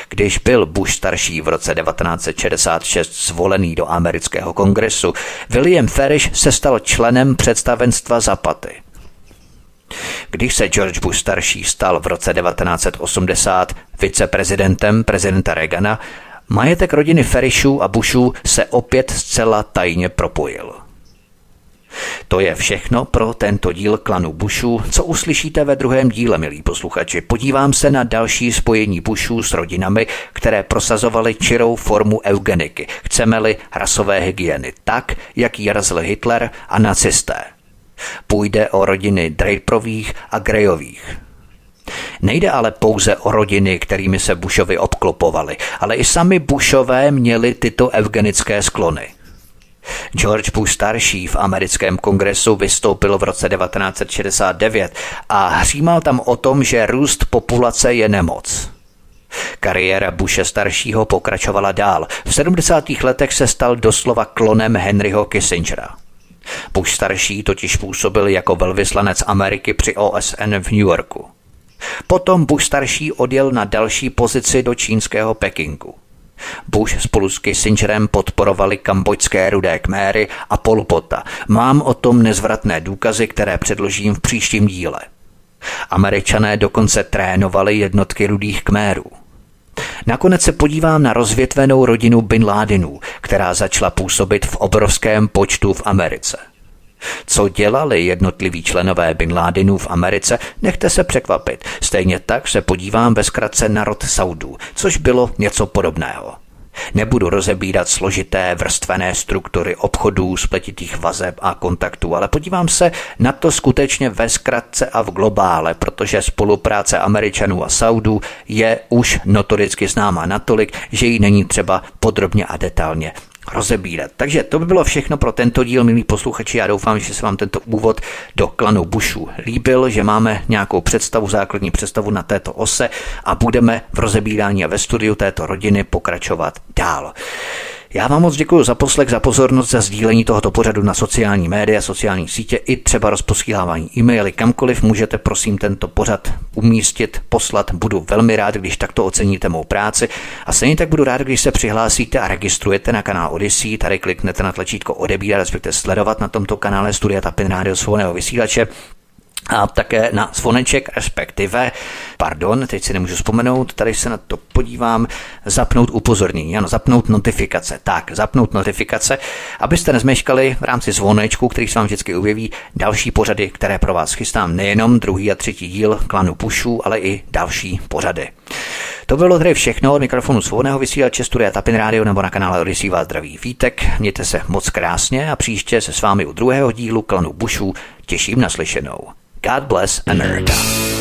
Když byl Bush starší v roce 1966 zvolený do amerického kongresu, William Ferish se stal členem představenstva Zapaty. Když se George Bush starší stal v roce 1980 viceprezidentem prezidenta Reagana, majetek rodiny Ferishů a Bushů se opět zcela tajně propojil. To je všechno pro tento díl klanu Bushů, co uslyšíte ve druhém díle, milí posluchači. Podívám se na další spojení Bushů s rodinami, které prosazovaly čirou formu eugeniky, chceme-li rasové hygieny, tak, jak ji razil Hitler a nacisté. Půjde o rodiny Draperových a Greyových. Nejde ale pouze o rodiny, kterými se Bushovi obklopovali, ale i sami Bushové měli tyto eugenické sklony – George Bush starší v americkém kongresu vystoupil v roce 1969 a hřímal tam o tom, že růst populace je nemoc. Kariéra Bushe staršího pokračovala dál. V 70. letech se stal doslova klonem Henryho Kissingera. Bush starší totiž působil jako velvyslanec Ameriky při OSN v New Yorku. Potom Bush starší odjel na další pozici do čínského Pekingu. Bush spolu s Kissingerem podporovali kambojské rudé kméry a Polpota. Mám o tom nezvratné důkazy, které předložím v příštím díle. Američané dokonce trénovali jednotky rudých kmérů. Nakonec se podívám na rozvětvenou rodinu Bin Ládinů, která začala působit v obrovském počtu v Americe. Co dělali jednotliví členové Bin Ládinů v Americe, nechte se překvapit. Stejně tak se podívám ve zkratce na rod Saudů, což bylo něco podobného. Nebudu rozebírat složité vrstvené struktury obchodů, spletitých vazeb a kontaktů, ale podívám se na to skutečně ve zkratce a v globále, protože spolupráce Američanů a Saudů je už notoricky známá natolik, že ji není třeba podrobně a detailně rozebírat. Takže to by bylo všechno pro tento díl, milí posluchači. Já doufám, že se vám tento úvod do klanu Bushů líbil, že máme nějakou představu, základní představu na této ose a budeme v rozebírání a ve studiu této rodiny pokračovat dál. Já vám moc děkuji za poslech, za pozornost, za sdílení tohoto pořadu na sociální média, sociální sítě i třeba rozposílávání e-maily kamkoliv můžete prosím tento pořad umístit, poslat. Budu velmi rád, když takto oceníte mou práci a stejně tak budu rád, když se přihlásíte a registrujete na kanál Odyssey. Tady kliknete na tlačítko odebírat, respektive sledovat na tomto kanále Studia Tapin Radio svobodného vysílače a také na zvoneček, respektive, pardon, teď si nemůžu vzpomenout, tady se na to podívám, zapnout upozornění, ano, zapnout notifikace. Tak, zapnout notifikace, abyste nezmeškali v rámci zvonečku, který se vám vždycky objeví, další pořady, které pro vás chystám, nejenom druhý a třetí díl klanu Pušů, ale i další pořady. To bylo tedy všechno od mikrofonu svobodného vysílače Studia Tapin Radio nebo na kanále Odisí vás zdraví vítek. Mějte se moc krásně a příště se s vámi u druhého dílu klanu Bushů těším na slyšenou. God bless America.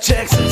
Texas.